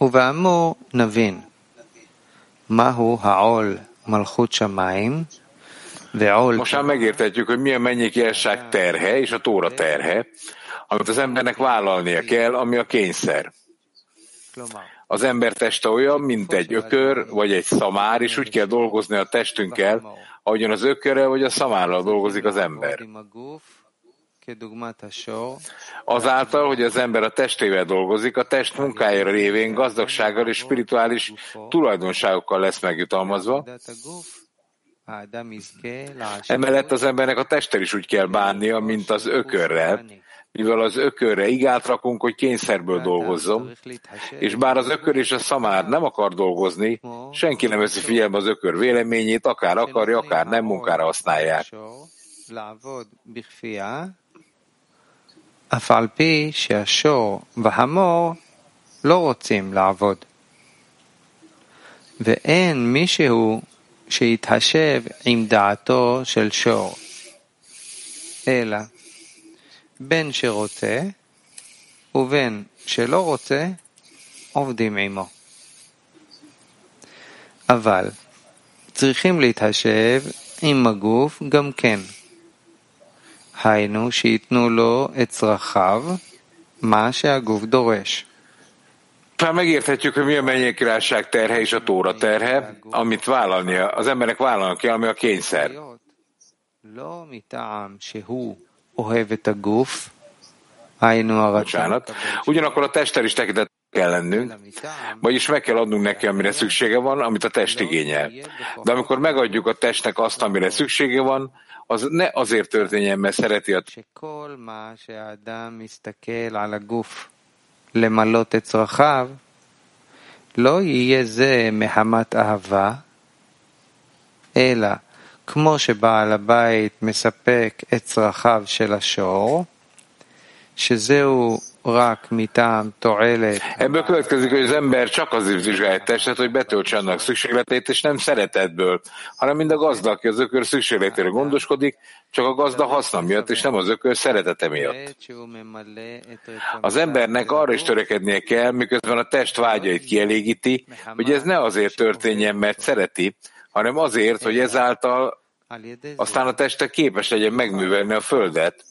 ובאמור נבין מהו העול מלכות שמיים ועול Most már megértetjük, hogy mi a mennyékiesság terhe és a tóra terhe, amit az embernek vállalnia kell, ami a kényszer. כלומר, Az ember teste olyan, mint egy ökör vagy egy szamár, és úgy kell dolgozni a testünkkel, ahogyan az ökörrel vagy a szamárral dolgozik az ember. Azáltal, hogy az ember a testével dolgozik, a test munkájára révén gazdagsággal és spirituális tulajdonságokkal lesz megjutalmazva. Emellett az embernek a testtel is úgy kell bánnia, mint az ökörrel, mivel az ökörre igát rakunk, hogy kényszerből dolgozzon, és bár az ökör és a szamár nem akar dolgozni, senki nem veszi figyelme az ökör véleményét, akár akarja, akár nem munkára használják. אף על פי שהשור והמור לא רוצים לעבוד. ואין מישהו שיתחשב עם דעתו של שור, אלא בין שרוצה ובין שלא רוצה, עובדים עמו. אבל צריכים להתחשב עם הגוף גם כן. היינו שייתנו לו את צרכיו, מה שהגוף דורש. Már megérthetjük, hogy mi a mennyei királyság terhe és a tóra terhe, amit vállalnia, az embernek vállalnia kell, ami a kényszer. לא מטעם שהוא אוהב את הגוף, היינו הרצון. Bocsánat. Ugyanakkor a testtel is tekintet kell lennünk, vagyis meg kell adnunk neki, amire szüksége van, amit a test igényel. De amikor megadjuk a testnek azt, amire szüksége van, az ne azért történjen, mert szereti a למלות לא יהיה זה מחמת אהבה, אלא כמו שבעל הבית מספק את צרכיו של השור, שזהו Ebből következik, hogy az ember csak azért vizsgálja testet, hogy betöltse annak szükségletét, és nem szeretetből, hanem mind a gazda, aki az ökör szükségletére gondoskodik, csak a gazda haszna miatt, és nem az ökör szeretete miatt. Az embernek arra is törekednie kell, miközben a test vágyait kielégíti, hogy ez ne azért történjen, mert szereti, hanem azért, hogy ezáltal aztán a teste képes legyen megművelni a földet,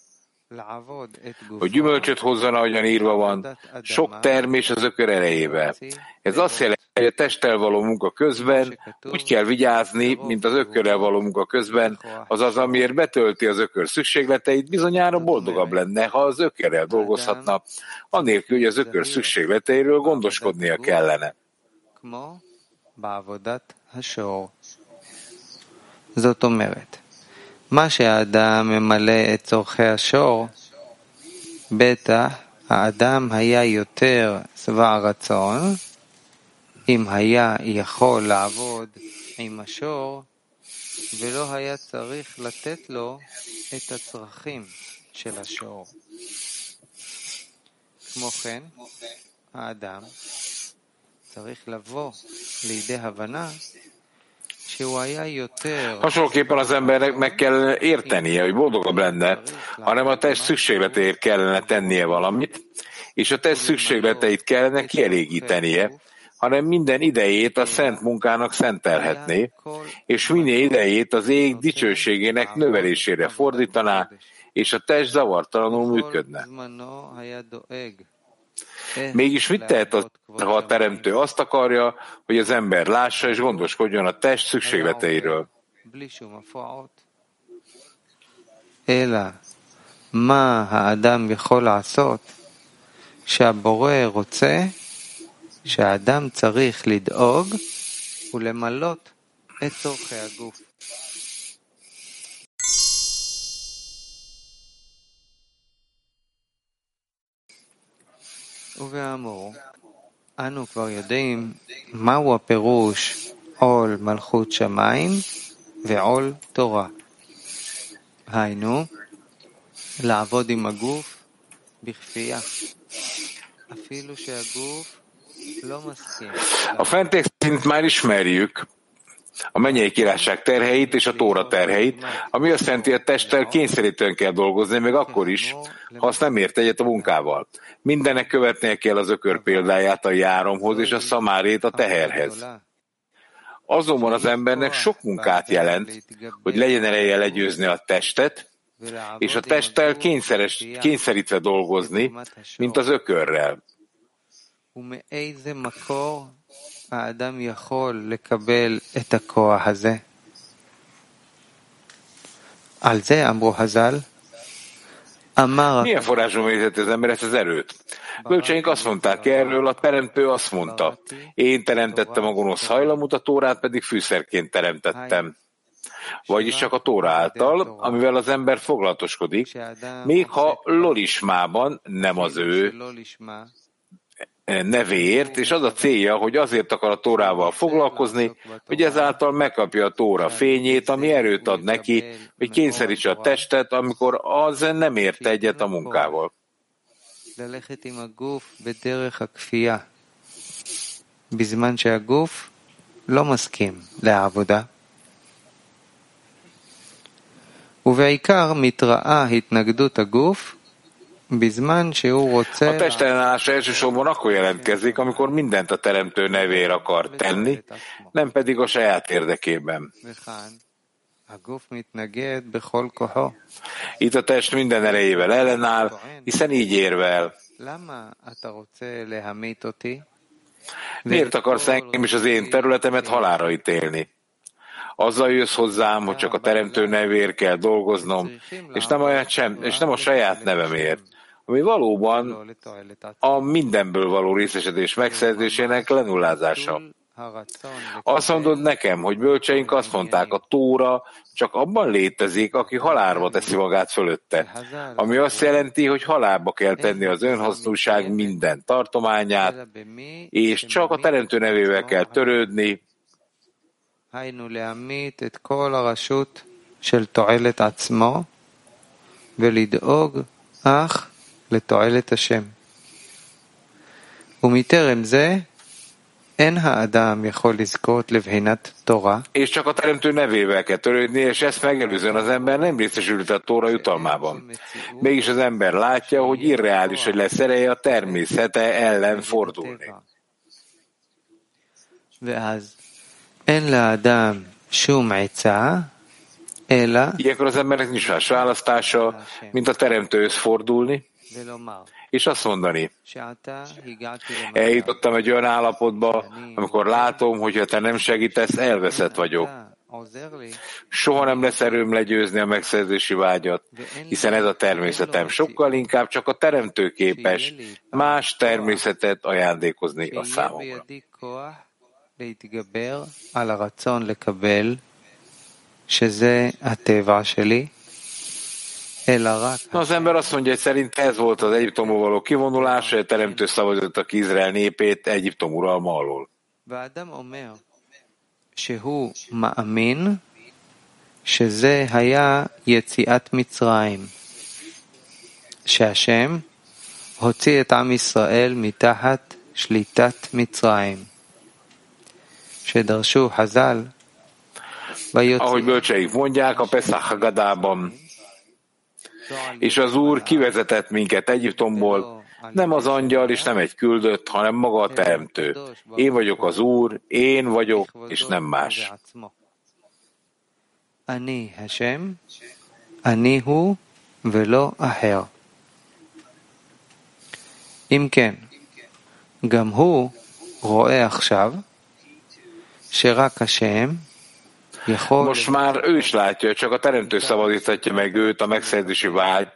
hogy גופו gyümölcsöt hozzon, ahogyan írva van, sok termés az ökör elejébe. Ez azt jelenti, hogy a testtel való munka közben úgy kell vigyázni, mint az ökörrel való munka közben, azaz amiért betölti az ökör szükségleteit, bizonyára boldogabb lenne, ha az ökörrel dolgozhatna, anélkül, hogy az ökör szükségleteiről gondoskodnia kellene. כמו בעבודת השור. זאת אומרת, מה שהאדם ממלא את צורכי השור, בטח האדם היה יותר שבע רצון, אם היה יכול לעבוד עם השור, ולא היה צריך לתת לו את הצרכים של השור. כמו כן, האדם צריך לבוא לידי הבנה Hasonlóképpen az embernek meg kell értenie, hogy boldogabb lenne, hanem a test szükségletéért kellene tennie valamit, és a test szükségleteit kellene kielégítenie, hanem minden idejét a szent munkának szentelhetné, és minél idejét az ég dicsőségének növelésére fordítaná, és a test zavartalanul működne. Mégis mit tehet az, ha a teremtő azt akarja, hogy az ember lássa és gondoskodjon a test szükségleteiről? בלי שום הפרעות. אלא מה האדם יכול לעשות שהבורא רוצה שהאדם צריך לדאוג ולמלות את צורכי הגוף. ובאמור, אנו כבר יודעים מהו הפירוש עול מלכות שמיים ועול תורה. היינו, לעבוד עם הגוף בכפייה, אפילו שהגוף לא מסכים. A mennyei királyság terheit és a tóra terheit, ami azt jelenti, hogy a testtel kényszerítően kell dolgozni, még akkor is, ha azt nem ért egyet a munkával. Mindennek követnie kell az ökör példáját a járomhoz és a szamárét a teherhez. Azonban az embernek sok munkát jelent, hogy legyen ereje legyőzni a testet, és a testtel kényszeres, kényszerítve dolgozni, mint az ökörrel. האדם יכול לקבל את הכוח הזה? על זה אמרו חז"ל, milyen forráson védheti az ember ezt az erőt? Bölcseink azt mondták erről, a teremtő azt mondta, én teremtettem a gonosz hajlamot, a tórát pedig fűszerként teremtettem. Vagyis csak a tóra által, amivel az ember foglalatoskodik, még ha lolismában nem az ő nevéért, és az a célja, hogy azért akar a Tórával foglalkozni, hogy ezáltal megkapja a Tóra fényét, ami erőt ad neki, hogy kényszerítse a testet, amikor az nem ért egyet a munkával. בזמן שהגוף לא מסכים לעבודה. ובעיקר מתראה התנגדות הגוף a testellenállás elsősorban akkor jelentkezik, amikor mindent a teremtő nevér akar tenni, nem pedig a saját érdekében. Itt a test minden erejével ellenáll, hiszen így érvel. Miért akarsz engem is az én területemet halára ítélni? Azzal jössz hozzám, hogy csak a teremtő nevér kell dolgoznom, és nem, olyan sem, és nem a saját nevemért ami valóban a mindenből való részesedés megszerzésének lenullázása. Azt mondod nekem, hogy bölcseink azt mondták, a tóra csak abban létezik, aki halálba teszi magát fölötte, ami azt jelenti, hogy halálba kell tenni az önhasznúság minden tartományát, és csak a teremtő nevével kell törődni, של תועלת עצמו ולדאוג אך לתועלת השם. ומטרם זה אין האדם יכול לזכות לבחינת תורה. És csak a teremtő nevével kell törődni, és ezt megelőzően az ember nem részesült a Tóra jutalmában. Mégis az ember látja, hogy irreális, hogy lesz ereje a természete ellen fordulni. ואז אין לאדם שום עצה Ilyenkor az embernek nincs más választása, mint a teremtőhöz fordulni, és azt mondani, eljutottam egy olyan állapotba, amikor látom, hogy ha te nem segítesz, elveszett vagyok. Soha nem lesz erőm legyőzni a megszerzési vágyat, hiszen ez a természetem. Sokkal inkább csak a teremtő képes más természetet ajándékozni a számomra. שזה הטבע שלי, az ember azt mondja, hogy szerint ez volt az Egyiptomból való kivonulás, hogy a teremtő szavazott ki Izrael népét Egyiptom uralma alól. שזה היה יציאת מצרים, שהשם הוציא את עם ישראל מתחת שליטת מצרים, שדרשו חז"ל, ahogy bölcseik mondják a Pesach Hagadában, és az Úr kivezetett minket Egyiptomból, nem az angyal és nem egy küldött, hanem maga a teremtő. Én vagyok az Úr, én vagyok, és nem más. אני השם, אני הוא ולא אחר. אם כן, גם הוא רואה עכשיו שרק השם most már ő is látja, csak a teremtő szabadíthatja meg őt a megszerzési vágy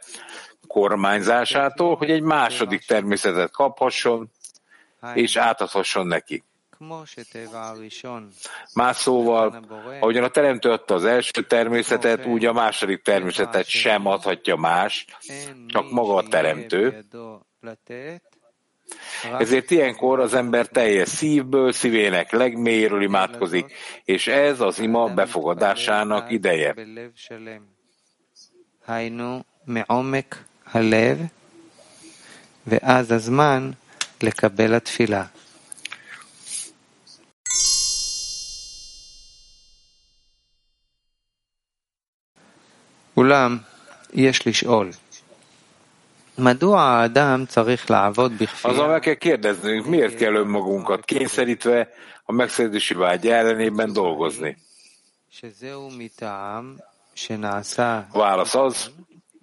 kormányzásától, hogy egy második természetet kaphasson, és átadhasson neki. Más szóval, ahogyan a teremtő adta az első természetet, úgy a második természetet sem adhatja más, csak maga a teremtő, ezért ilyenkor az ember teljes szívből, szívének legmélyéről imádkozik, és ez az ima befogadásának ideje. ואז הזמן לקבל azzal meg kell kérdeznünk, miért kell önmagunkat kényszerítve a megszerzési vágy ellenében dolgozni. Válasz az,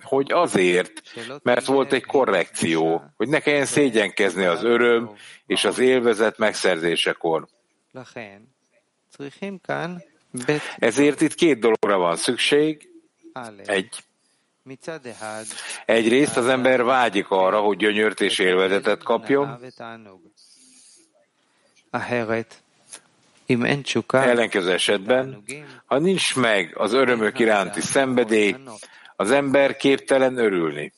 hogy azért, mert volt egy korrekció, hogy ne kelljen szégyenkezni az öröm és az élvezet megszerzésekor. Ezért itt két dologra van szükség. Egy, Egyrészt az ember vágyik arra, hogy gyönyört és élvezetet kapjon, Ellenkező esetben, ha nincs meg az örömök iránti szenvedély, az ember képtelen örülni.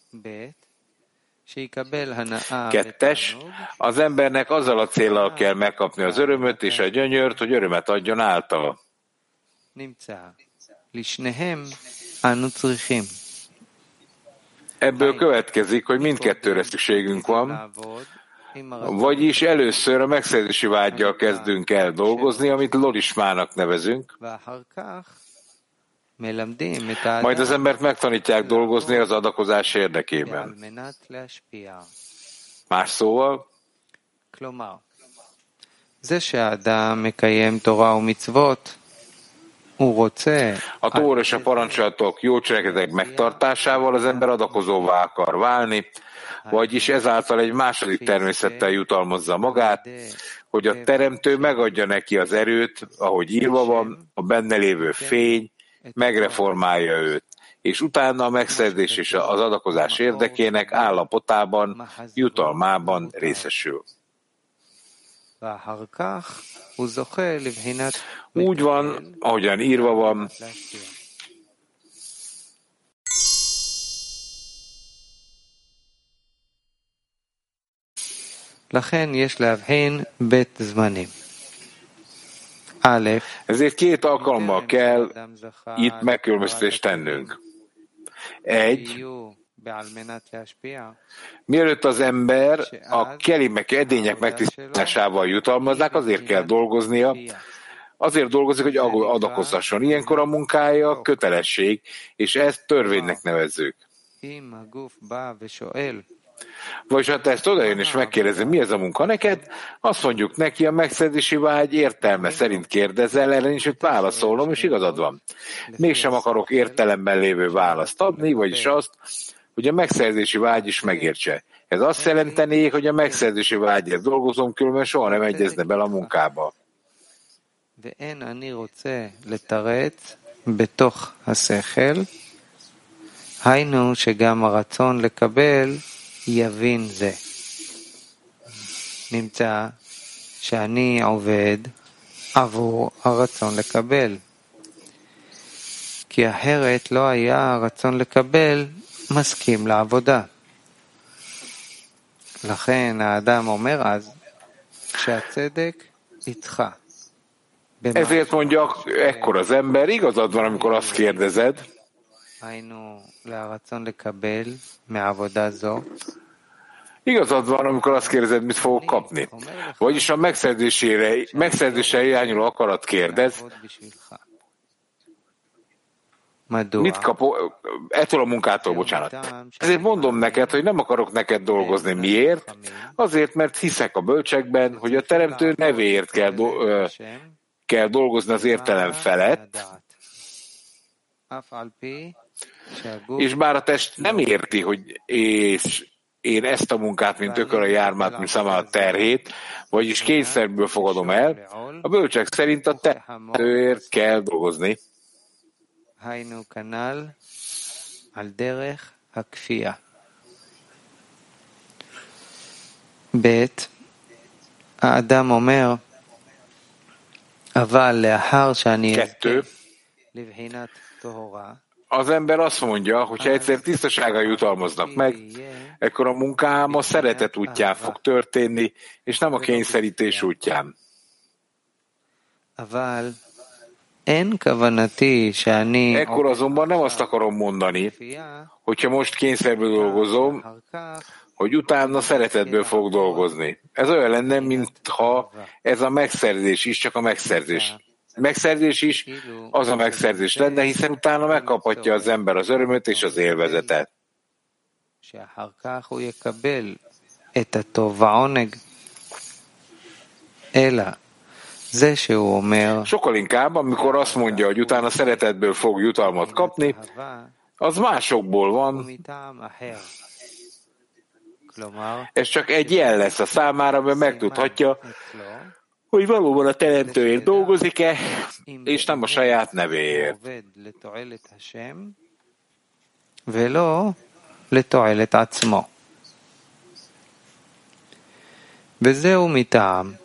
Kettes, az embernek azzal a célral kell megkapni az örömöt és a gyönyört, hogy örömet adjon általa. Ebből következik, hogy mindkettőre szükségünk van, לעבוד עם הרצון vagyis először a megszerzési vágyjal kezdünk el dolgozni, amit lorismának nevezünk, ואחר כך מלמדים את האדם majd az embert megtanítják dolgozni az adakozás על érdekében. מנת להשפיע. Más szóval, כלומר, זה שהאדם מקיים תורה ומצוות, הוא רוצה a tóra és a parancsolatok jó cselekedetek megtartásával az ember adakozóvá akar válni, vagyis ezáltal egy második természettel jutalmazza magát, hogy a teremtő megadja neki az erőt, ahogy írva van, a benne lévő fény, megreformálja őt, és utána a megszerzés és az adakozás érdekének állapotában, jutalmában részesül. Úgy van, ahogyan írva van, להשפיע. לכן יש להבחין בית זמנים. א', ezért két alkalommal kell אדם זכה itt megkülönböztetést tennünk. Egy, Mielőtt az ember a kelimek, edények megtisztításával jutalmaznák, azért kell dolgoznia, azért dolgozik, hogy adakozhasson. Ilyenkor a munkája kötelesség, és ezt törvénynek nevezzük. Vagyis hát ezt odajön és megkérdezi, mi ez a munka neked, azt mondjuk neki, a megszedési vágy értelme szerint kérdezel, erre nincs mit válaszolnom, és igazad van. Mégsem akarok értelemben lévő választ adni, vagyis azt, hogy a megszerzési vágy is megértse. Ez azt jelenteni, hogy a megszerzési vágyért dolgozom, különben soha nem egyezne bele a munkába. ואין אני רוצה לתרץ בתוך השכל, היינו שגם הרצון לקבל יבין זה. נמצא שאני עובד עבור הרצון לקבל. כי אחרת לא היה הרצון לקבל מסכים לעבודה. לכן האדם אומר אז שהצדק איתך. במה? Ezért mondja ekkor az ember, igazad van, amikor azt kérdezed, היינו לרצון לקבל מעבודה זו, igazad van, amikor azt kérdezed, mit fogok kapni. Vagyis a megszerzésére, megszerzésre irányuló akarat kérdez, לעבוד בשבילך. מדוע? Mit kapok? Ettől a munkától, bocsánat. Ezért mondom neked, hogy nem akarok neked dolgozni. Miért? Azért, mert hiszek a bölcsekben, hogy a teremtő nevéért kell, do- kell dolgozni az értelem felett, és bár a test nem érti, hogy és én ezt a munkát, mint ökör a jármát, mint szama a terhét, vagyis kényszerből fogadom el, a bölcsek szerint a terhetőért kell dolgozni. היינו כנ"ל על דרך הכפייה. ב' האדם אומר, אבל לאחר שאני Kettő. לבחינת טהורה, Az ember azt mondja, hogy ha egyszer tisztasággal jutalmaznak meg, ekkor a munkám a szeretet útján fog történni, és nem a kényszerítés útján. Ekkor azonban nem azt akarom mondani, hogyha most kényszerből dolgozom, hogy utána szeretetből fog dolgozni. Ez olyan lenne, mintha ez a megszerzés is csak a megszerzés. Megszerzés is az a megszerzés lenne, hiszen utána megkaphatja az ember az örömöt és az élvezetet. Ela Sokkal inkább, amikor azt mondja, hogy utána szeretetből fog jutalmat kapni, az másokból van. Ez csak egy jel lesz a számára, mert megtudhatja, hogy valóban a teremtőért dolgozik-e, és nem a saját nevéért. ולא לתועלת עצמו. וזהו מטעם,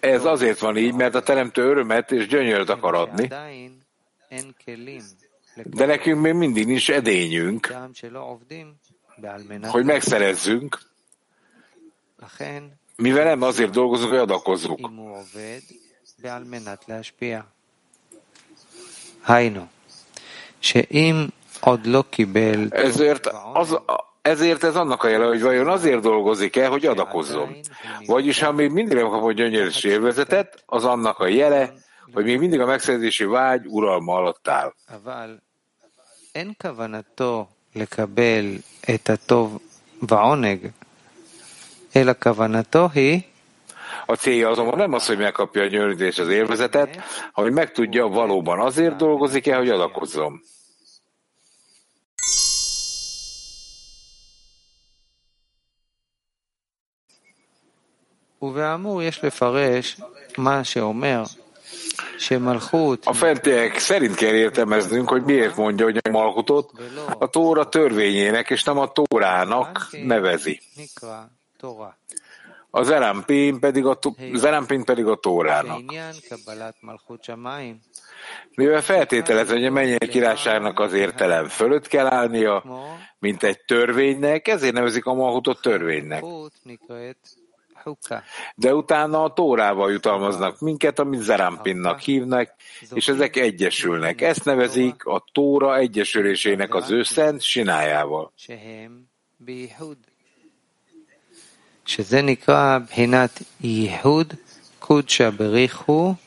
ez azért van így, mert a teremtő örömet és gyönyört akar adni, de nekünk még mindig nincs edényünk, hogy megszerezzünk, mivel nem azért dolgozunk, hogy adakozzuk. Ezért, az, ezért ez annak a jele, hogy vajon azért dolgozik-e, hogy adakozzon. Vagyis ha még mindig nem kapott gyönyörűs élvezetet, az annak a jele, hogy még mindig a megszerzési vágy uralma alatt áll. A célja azonban nem az, hogy megkapja a gyönyörűs az élvezetet, hanem hogy megtudja valóban azért dolgozik-e, hogy adakozzon. A fentiek szerint kell értelmeznünk, hogy miért mondja, hogy a Malkutot a Tóra törvényének és nem a Tórának nevezi. Az Erampin pedig a, az Erampin pedig a Tórának. Mivel feltételező, hogy a mennyei királyságnak az értelem fölött kell állnia, mint egy törvénynek, ezért nevezik a Malkutot törvénynek. De utána a Tórával jutalmaznak minket, amit Zerampinnak hívnak, és ezek egyesülnek. Ezt nevezik a Tóra egyesülésének az ő szent sinájával.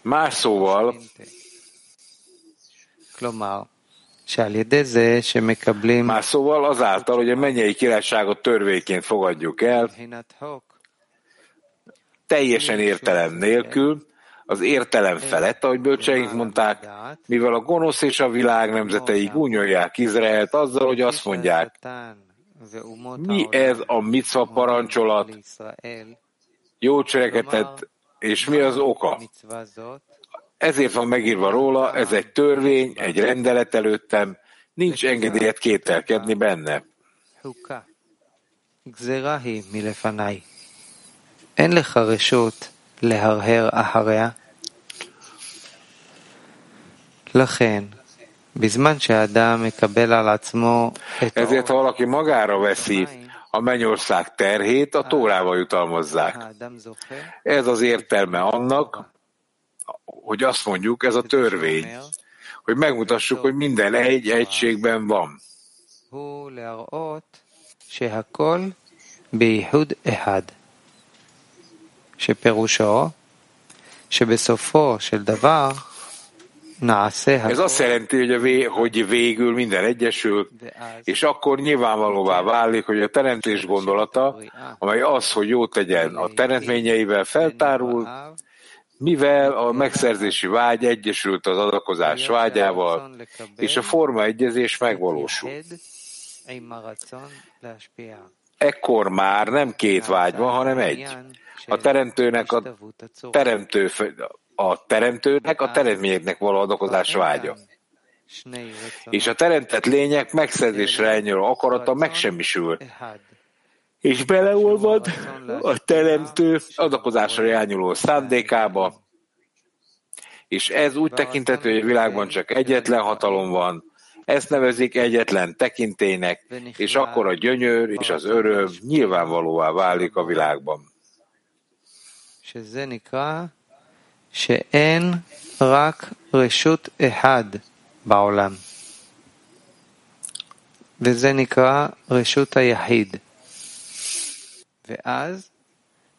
Más szóval, Más szóval azáltal, hogy a mennyei királyságot törvényként fogadjuk el, teljesen értelem nélkül, az értelem felett, ahogy bölcseink mondták, mivel a gonosz és a világ nemzetei gúnyolják Izraelt azzal, hogy azt mondják, mi ez a micva parancsolat, jó cselekedet, és mi az oka? Ezért van megírva róla, ez egy törvény, egy rendelet előttem, nincs engedélyet kételkedni benne. אין לך רשות להרהר אחריה. לכן, בזמן שהאדם מקבל על עצמו את Ezért, ha valaki magára veszi a mennyország terhét, a tórával jutalmazzák. Ez az értelme annak, hogy azt mondjuk, ez a törvény, hogy megmutassuk, hogy minden egy egységben van. שפירושו שבסופו של דבר Ez azt jelenti, hogy, a vé, hogy végül minden egyesül, és akkor nyilvánvalóvá válik, hogy a teremtés gondolata, amely az, hogy jót tegyen a teremtményeivel feltárul, mivel a megszerzési vágy egyesült az adakozás vágyával, és a forma egyezés megvalósul. Ekkor már nem két vágy van, hanem egy a teremtőnek a teremtő, a teremtőnek a teremtményeknek való adakozás vágya. És a teremtett lények megszerzésre elnyúló akarata megsemmisül, és beleolvad a teremtő adakozásra elnyúló szándékába, és ez úgy tekintető, hogy a világban csak egyetlen hatalom van, ezt nevezik egyetlen tekintének, és akkor a gyönyör és az öröm nyilvánvalóvá válik a világban. שזה נקרא שאין רק רשות אחד בעולם, וזה נקרא רשות היחיד. ואז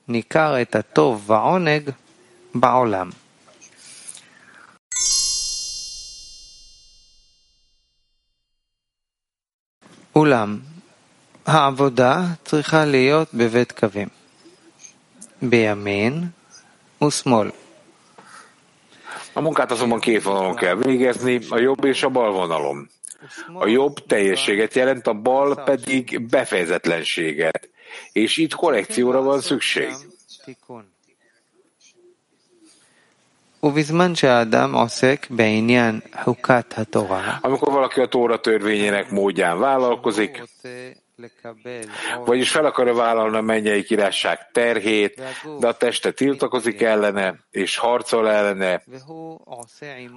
ניכר את הטוב והעונג בעולם. אולם העבודה צריכה להיות בבית קווים, Bejamin Uszmol. A munkát azonban két vonalon kell végezni, a jobb és a bal vonalon. A jobb teljességet jelent, a bal pedig befejezetlenséget, és itt korrekcióra van szükség. Amikor valaki a Tóra törvényének módján vállalkozik, vagyis fel akarja vállalni a mennyei királyság terhét, de a teste tiltakozik ellene, és harcol ellene,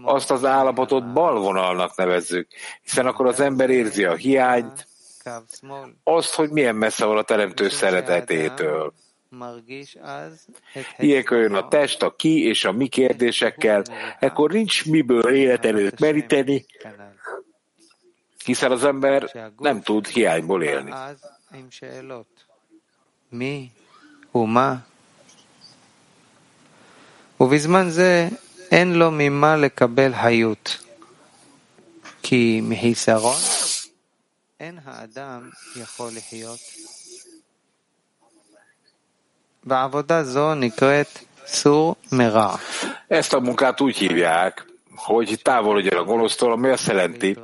azt az állapotot balvonalnak nevezzük, hiszen akkor az ember érzi a hiányt, azt, hogy milyen messze van a teremtő szeretetétől. Ilyenkor jön a test, a ki és a mi kérdésekkel, ekkor nincs miből életerőt meríteni, hiszen az ember nem tud hiányból élni. מי ומה? ובזמן זה אין לו ממה לקבל חיות, כי מחיסרון אין האדם יכול לחיות. ועבודה זו נקראת סור מרע. Ezt a munkát úgy hívják, hogy távolodjon a gonosztól, ami azt jelenti,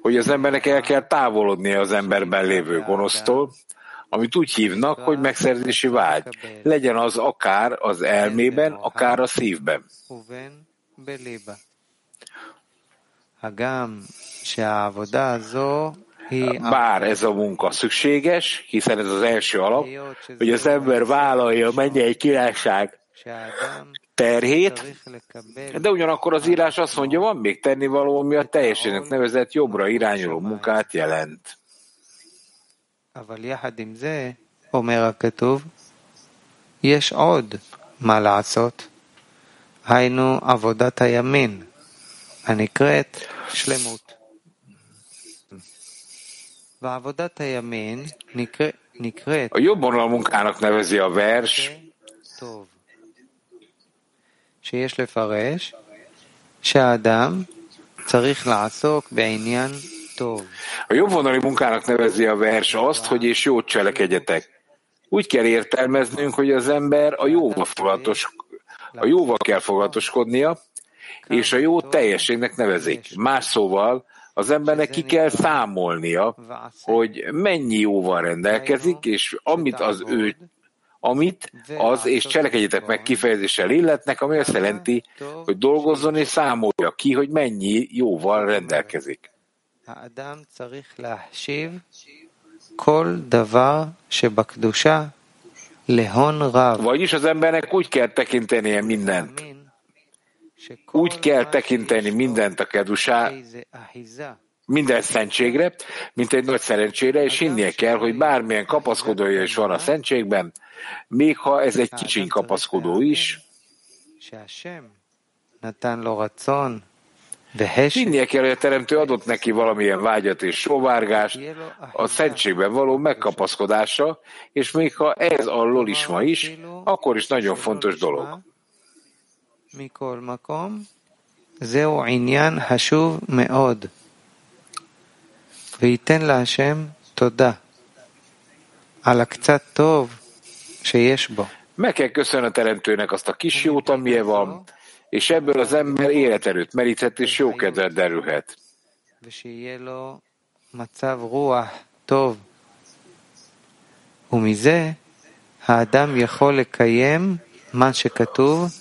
hogy az embernek el kell távolodnia az emberben lévő gonosztól, amit úgy hívnak, hogy megszerzési vágy. Legyen az akár az elmében, akár a szívben. Bár ez a munka szükséges, hiszen ez az első alap, hogy az ember vállalja a mennyei királyság terhét, צריך לקבל de ugyanakkor az írás azt mondja, van még tennivaló, ami a teljesének nevezett jobbra irányuló munkát jelent. אבל יחד עם זה, אומר הכתוב, יש עוד מה לעשות, היינו עבודת הימין, הנקראת שלמות. ועבודת הימין נקרא, נקראת A jobb vonal munkának nevezi a vers, טוב, שיש לפרש שהאדם צריך לעסוק בעניין טוב. a jobb vonali munkának nevezi a vers azt, hogy és jót cselekedjetek. Úgy kell értelmeznünk, hogy az ember a jóval foglatos, a jóval kell foglatoskodnia, és a jó teljességnek nevezik. Más szóval, az embernek ki kell számolnia, hogy mennyi jóval rendelkezik, és amit az ő amit az és cselekedjetek meg kifejezéssel illetnek, ami azt jelenti, hogy dolgozzon és számolja ki, hogy mennyi jóval rendelkezik. Vagyis az embernek úgy kell tekintenie mindent. Úgy kell tekinteni mindent a kedusá, minden szentségre, mint egy nagy szerencsére, és hinnie kell, hogy bármilyen kapaszkodója is van a szentségben, még ha ez egy kicsiny kapaszkodó is, Hinnie kell, hogy a Teremtő adott neki valamilyen vágyat és sovárgást, a szentségben való megkapaszkodása, és még ha ez alól is ma is, akkor is nagyon fontos dolog. Mikor makom, zeo inyan hashuv meod. וייתן להשם תודה על הקצת טוב שיש בו. Meg kell köszönni a teremtőnek azt a kis jót, amilyen van, és ebből az ember életerőt meríthet és jókedvet derülhet. ושיהיה לו מצב רוח טוב. ומזה האדם יכול לקיים מה שכתוב,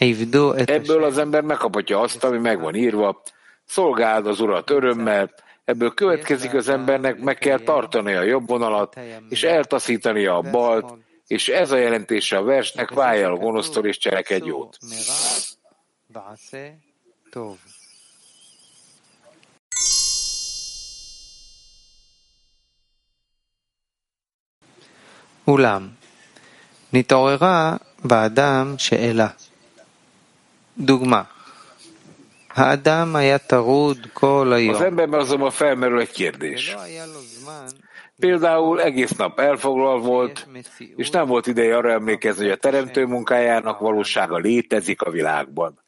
עבדו את Ebből השם. az ember megkaphatja azt, ami meg van írva, szolgáld az urat örömmel, ebből következik az embernek, meg kell tartani a jobb vonalat, és eltaszítani a balt, és ez a jelentése a versnek, válj el a gonosztól és cselekedj jót. מרע ועשה טוב. אולם, נתעוררה באדם שאלה. דוגמה, az emberben azonban felmerül egy kérdés. Például egész nap elfoglal volt, és nem volt ideje arra emlékezni, hogy a teremtő munkájának valósága létezik a világban.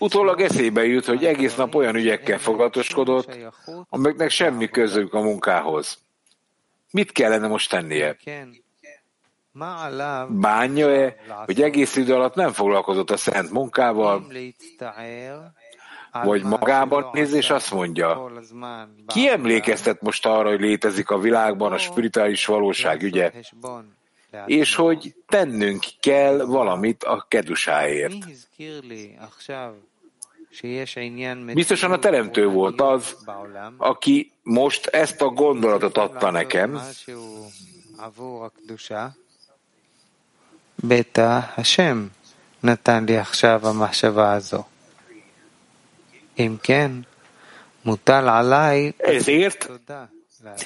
Utólag eszébe jut, hogy egész nap olyan ügyekkel foglalatoskodott, amiknek semmi közük a munkához. Mit kellene most tennie? Bánja-e, hogy egész idő alatt nem foglalkozott a szent munkával, vagy magában néz és azt mondja, ki emlékeztet most arra, hogy létezik a világban a spirituális valóság ügye, és hogy tennünk kell valamit a kedusáért. Biztosan a teremtő volt az, aki most ezt a gondolatot adta nekem, בטא השם נתן לי עכשיו המחשבה הזו. אם כן, mutal עליי Ezért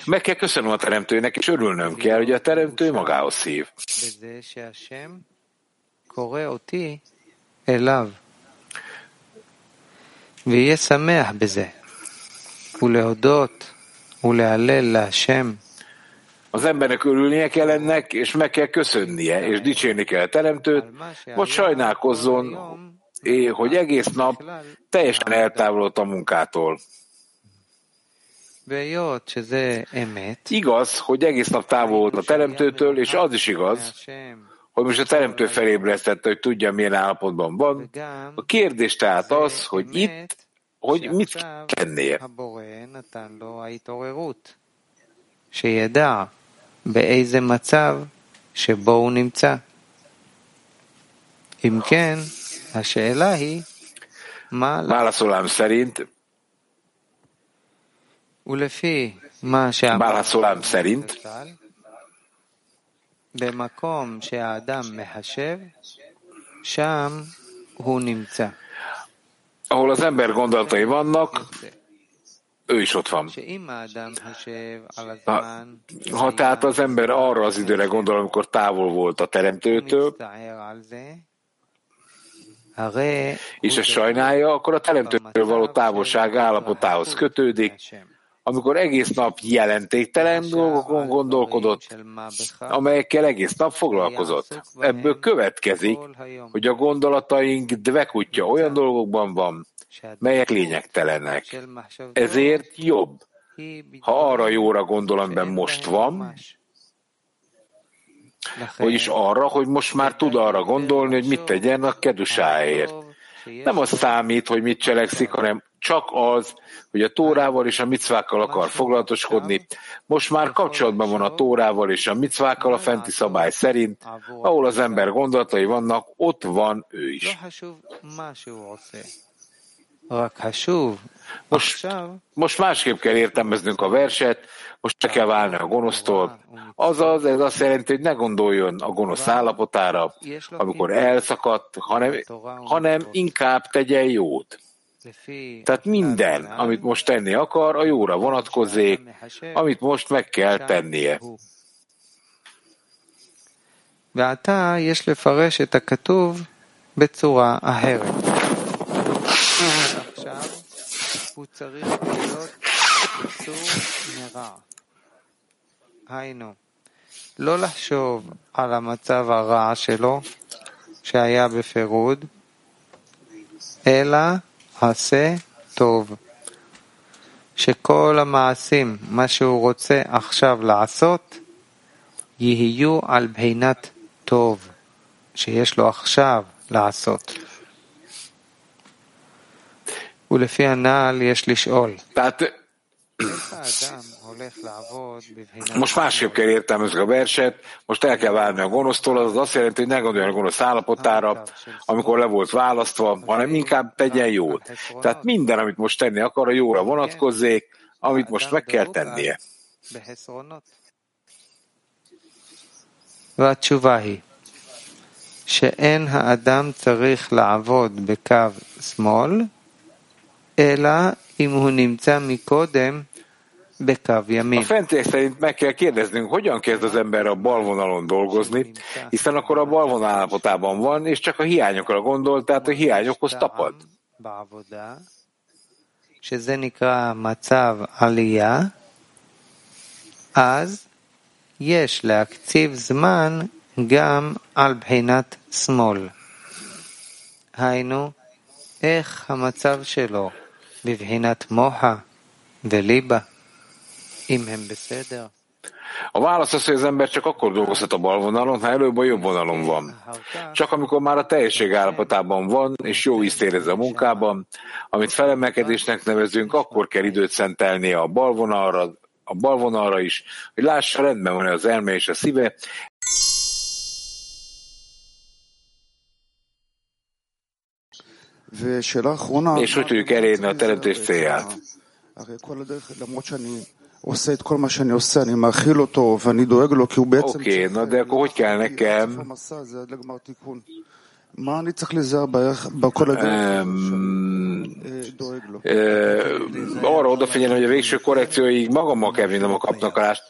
meg kell köszönöm a teremtőnek, és örülnöm kell, hogy a teremtő magához hív. ויהיה שמח בזה, ולהודות ולהלל להשם az embernek örülnie kell ennek, és meg kell köszönnie, és dicsérni kell a teremtőt, vagy sajnálkozzon, hogy egész nap teljesen eltávolodott a munkától. Igaz, hogy egész nap távol volt a teremtőtől, és az is igaz, hogy most a teremtő felébresztette, hogy tudja, milyen állapotban van. A kérdés tehát az, hogy itt, hogy mit tennie. באיזה מצב שבו הוא נמצא. אם כן, השאלה היא, מה... Válaszolám szerint, ולפי מה שאמר... válaszolám szerint, במקום שהאדם מחשב, שם הוא נמצא. ahol az ember gondolatai vannak, ő is ott van. Ha, ha tehát az ember arra az időre gondol, amikor távol volt a teremtőtől, és ezt sajnálja, akkor a teremtőtől való távolság állapotához kötődik, amikor egész nap jelentéktelen dolgokon gondolkodott, amelyekkel egész nap foglalkozott. Ebből következik, hogy a gondolataink dvekutja olyan dolgokban van, melyek lényegtelenek. Ezért jobb, ha arra jóra gondol, amiben most van, vagyis arra, hogy most már tud arra gondolni, hogy mit tegyen a kedusáért. Nem az számít, hogy mit cselekszik, hanem csak az, hogy a tórával és a micvákkal akar foglalatoskodni. Most már kapcsolatban van a tórával és a micvákkal a fenti szabály szerint, ahol az ember gondolatai vannak, ott van ő is. Most, most másképp kell értelmeznünk a verset, most csak kell válni a gonosztól. Azaz, ez azt jelenti, hogy ne gondoljon a gonosz állapotára, amikor elszakadt, hanem, hanem inkább tegyen jót. Tehát minden, amit most tenni akar, a jóra vonatkozzék, amit most meg kell tennie. ועתה יש לפרש את הכתוב בצורה אחרת. לא לחשוב על המצב הרע שלו שהיה בפירוד, אלא עשה טוב. שכל המעשים, מה שהוא רוצה עכשיו לעשות, יהיו על בחינת טוב, שיש לו עכשיו לעשות. ולפי הנ"ל יש לשאול. Most másképp kell értelmezni a verset, most el kell válni a gonosztól, az azt jelenti, hogy ne gondoljon a gonosz állapotára, amikor le volt választva, hanem inkább tegyen jót. Tehát minden, amit most tenni akar, a jóra vonatkozzék, amit most meg kell tennie. והתשובה היא שאין האדם צריך לעבוד בקו שמאל, אלא אם הוא נמצא מקודם בקו ימין. A fentiek szerint meg kell kérdeznünk, hogyan kezd az ember a bal vonalon dolgozni, hiszen akkor a bal vonal állapotában van, és csak a hiányokra gondol, tehát a hiányokhoz tapad. בעבודה, שזה נקרא מצב עלייה, אז יש להקציב זמן גם על בחינת שמאל. היינו, איך המצב שלו a válasz az, hogy az ember csak akkor dolgozhat a bal vonalon, ha előbb a jobb vonalon van. Csak amikor már a teljesség állapotában van, és jó ízt érez a munkában, amit felemelkedésnek nevezünk, akkor kell időt szentelnie a bal vonalra, a bal vonalra is, hogy lássa rendben van az elme és a szíve, és hogy tudjuk elérni a teremtés célját. עושה את כל מה שאני עושה, אני מאכיל אותו ואני דואג לו, כי הוא בעצם... אוקיי, na de akkor hogy kell nekem מה אני צריך להיזהר בכל הדרך דואג לו? arra odafigyelni, hogy a végső korrekcióig magammal kell vinnem a kapnakalást.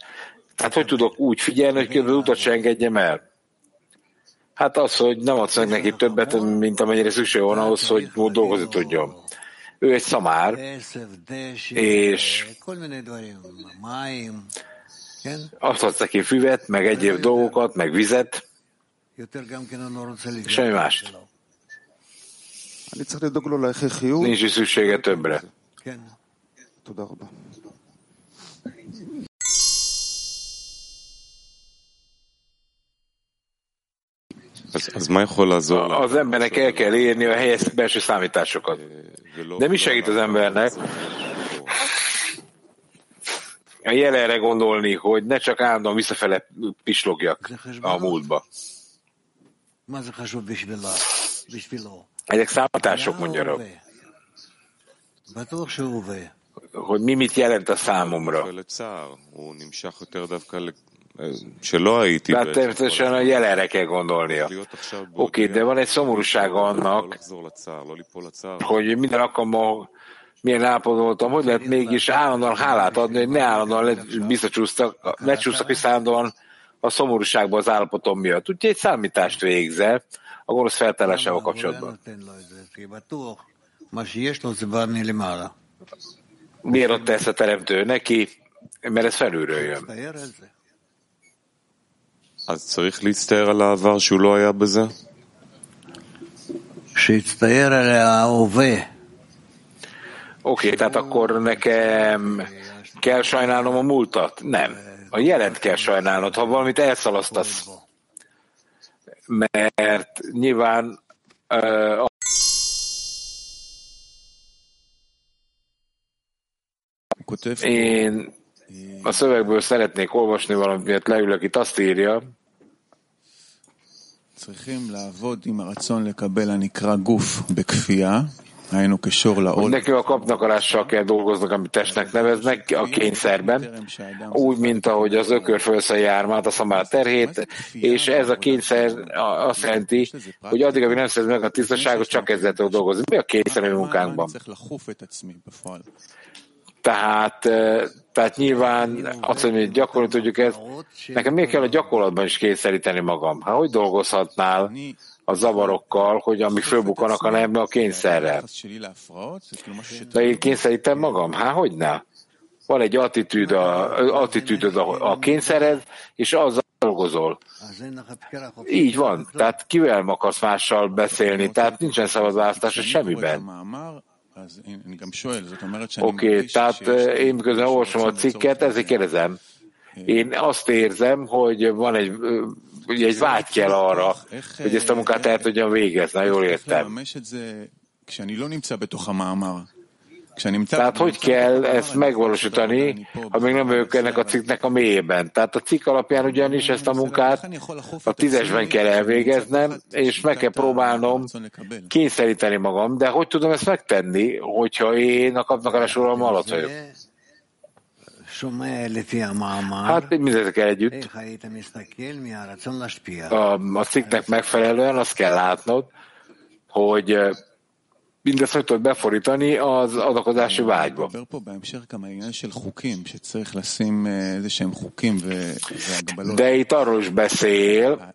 Hát hogy tudok úgy figyelni, hogy közben utat se engedjem el? Hát az, hogy nem adsz meg neki többet, mint amennyire szükség van ahhoz, hogy dolgozni tudjon. Ő egy szamár, és azt adsz neki füvet, meg egyéb dolgokat, meg vizet, semmi más. Nincs is szüksége többre. Az embernek el kell érni a helyes belső számításokat. De mi segít az embernek? A jelenre gondolni, hogy ne csak állandóan visszafele pislogjak a múltba. Ezek számítások, mondja Hogy mi mit jelent a számomra. Tehát természetesen a jelenre kell gondolnia. Oké, okay, de van egy szomorúsága annak, hogy minden alkalommal milyen állapotban voltam, hogy lehet mégis állandóan hálát adni, hogy ne állandóan visszacsúsztak, ne csúsztak vissza állandóan a szomorúságban az állapotom miatt. Úgyhogy egy számítást végzel a gonosz feltállásával kapcsolatban. Miért adta ezt a teremtő neki? Mert ez felülről jön. שיצטער על ההווה. Oké, okay, tehát akkor nekem kell sajnálnom a múltat? Nem. A jelent kell sajnálnod, ha valamit elszalasztasz. Mert nyilván uh, én a szövegből szeretnék olvasni valamit, leülök itt, azt írja, Nekünk a kapnakarással kell dolgoznak, amit testnek neveznek, a kényszerben, úgy, mint ahogy az ökör fölsze jármát, a szamár terhét, és ez a kényszer azt jelenti, hogy addig, amíg nem szerez meg a tisztaságot, csak ezzel tudok dolgozni. Mi a kényszer a munkánkban? Tehát, tehát nyilván azt mondja, hogy gyakorlani tudjuk ezt. Nekem miért kell a gyakorlatban is kényszeríteni magam? Hát hogy dolgozhatnál a zavarokkal, hogy amik fölbukanak a nemre a kényszerrel? De én kényszerítem magam? Hát hogy ne? Van egy attitűd a, attitűdöd a, a kényszered, és azzal dolgozol. Így van. Tehát kivel akarsz mással beszélni? Tehát nincsen szabad választás semmiben. Oké, okay, tehát én közben olvasom a cikket, ezért kérdezem. Én azt érzem, hogy van egy, egy vágy kell arra, hogy ezt a munkát el tudjam végezni, jól értem. Tehát hogy kell ezt megvalósítani, ha még nem vagyok ennek a cikknek a mélyében? Tehát a cikk alapján ugyanis ezt a munkát a tízesben kell elvégeznem, és meg kell próbálnom kényszeríteni magam, de hogy tudom ezt megtenni, hogyha én a kapnakarás uralom alatt vagyok? Hát mindezekkel együtt. A, a cikknek megfelelően azt kell látnod, hogy mindezt hogy tudod beforítani az adakozási vágyba. De itt arról is beszél,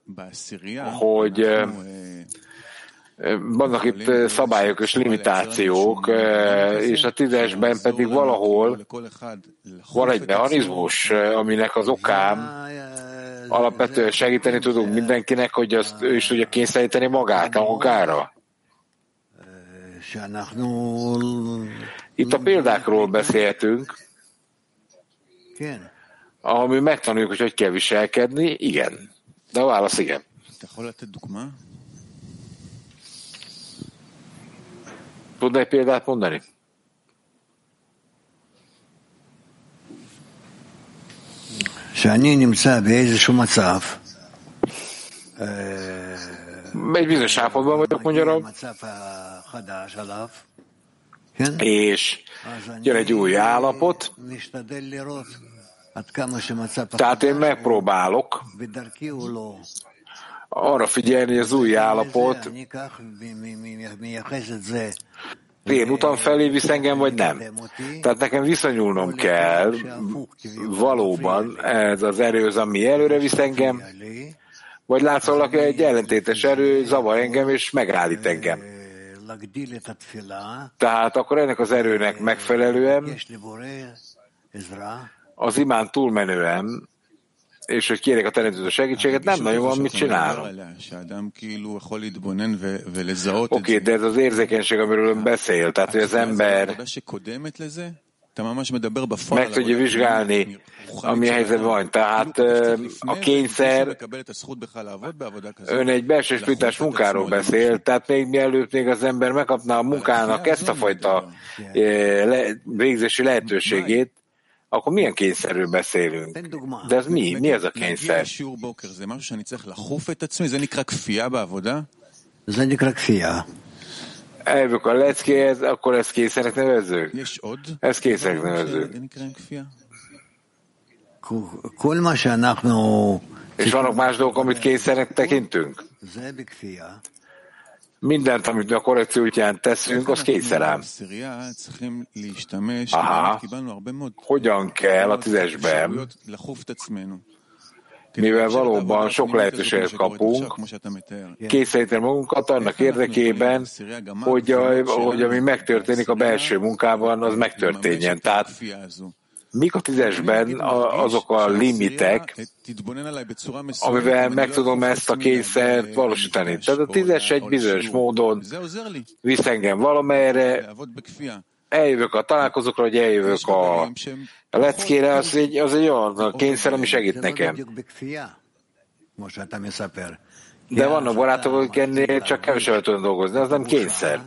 hogy vannak itt szabályok és limitációk, és a tízesben pedig valahol van egy mechanizmus, aminek az okán alapvetően segíteni tudunk mindenkinek, hogy azt ő is tudja kényszeríteni magát a magára. Itt a példákról beszéltünk, ahol megtanuljuk, hogy hogy kell viselkedni, igen. De a válasz igen. Tudna egy példát mondani? Egy bizonyos állapotban vagyok, magyarom és jön egy új állapot, tehát én megpróbálok arra figyelni, hogy az új állapot. Én utam felé visz engem, vagy nem. Tehát nekem viszonyulnom kell valóban ez az erőz, ami előre visz engem, vagy látszólag egy ellentétes erő zavar engem és megállít engem. Tehát akkor ennek az erőnek megfelelően az imán túlmenően, és hogy kérek a teremtőtől segítséget, nem nagyon van mit csinálnom. Oké, okay, de ez az érzékenység, amiről ön beszél, tehát hogy az ember meg tudja vizsgálni, ami helyzet van. Tehát a kényszer, ön egy belső spirituális munkáról beszél, tehát még mielőtt még az ember megkapná a munkának ezt a fajta végzési lehetőségét, akkor milyen kényszerről beszélünk? De ez mi? Mi ez a kényszer? Ez egy kényszer eljövök a leckéhez, akkor ez készenek nevezzük? Ez kényszernek nevezzük. És vannak más dolgok, amit készenek tekintünk? Mindent, amit mi a korrekció útján teszünk, az kényszerem. Aha. Hogyan kell a tízesben mivel valóban sok lehetőséget kapunk, kényszeríteni magunkat annak érdekében, hogy, a, hogy ami megtörténik a belső munkában, az megtörténjen. Tehát mik a tízesben azok a limitek, amivel meg tudom ezt a kényszert valósítani. Tehát a tízes egy bizonyos módon visz engem valamelyre, eljövök a találkozókra, hogy eljövök a, a leckére, az egy, az egy olyan kényszer, ami segít nekem. De vannak barátok, akik ennél csak kevesebbet tudnak dolgozni, az nem kényszer.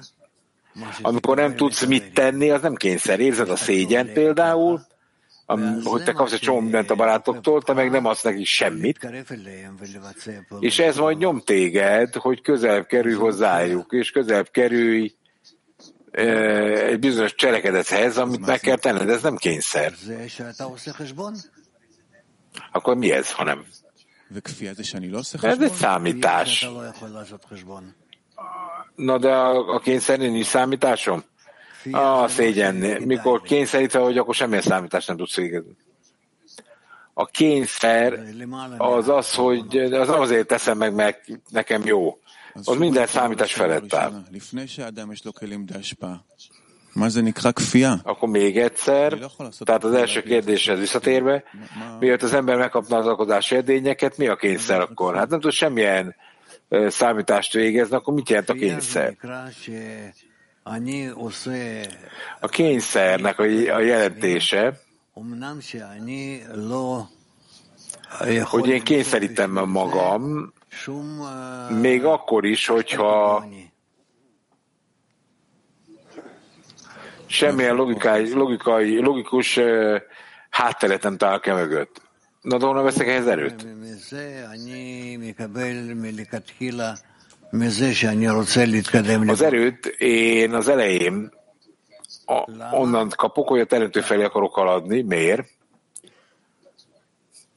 Amikor nem tudsz mit tenni, az nem kényszer. Érzed a szégyen például, hogy te kapsz egy csomó mindent a barátoktól, te meg nem adsz nekik semmit, és ez majd nyom téged, hogy közelebb kerülj hozzájuk, és közelebb kerülj egy bizonyos cselekedethez, amit meg kell tenned, ez nem kényszer. Akkor mi ez, hanem? Ez egy számítás. Na de a, a kényszer nincs számításom? A szégyen. Mikor kényszerítve vagy, akkor semmilyen számítást nem tudsz végezni. A kényszer az az, hogy az azért teszem meg, mert nekem jó az minden számítás felett áll. Akkor még egyszer, tehát az első kérdéshez visszatérve, miért az ember megkapna az alkotási edényeket, mi a kényszer akkor? Hát nem tud semmilyen számítást végezni, akkor mit jelent a kényszer? A kényszernek a jelentése, hogy én kényszerítem magam, még akkor is, hogyha semmilyen logikai, logikai, logikus hátteret nem találok el. Na, de honnan veszek ehhez erőt? Az erőt én az elején a, onnan kapok, hogy a teremtő felé akarok haladni. Miért?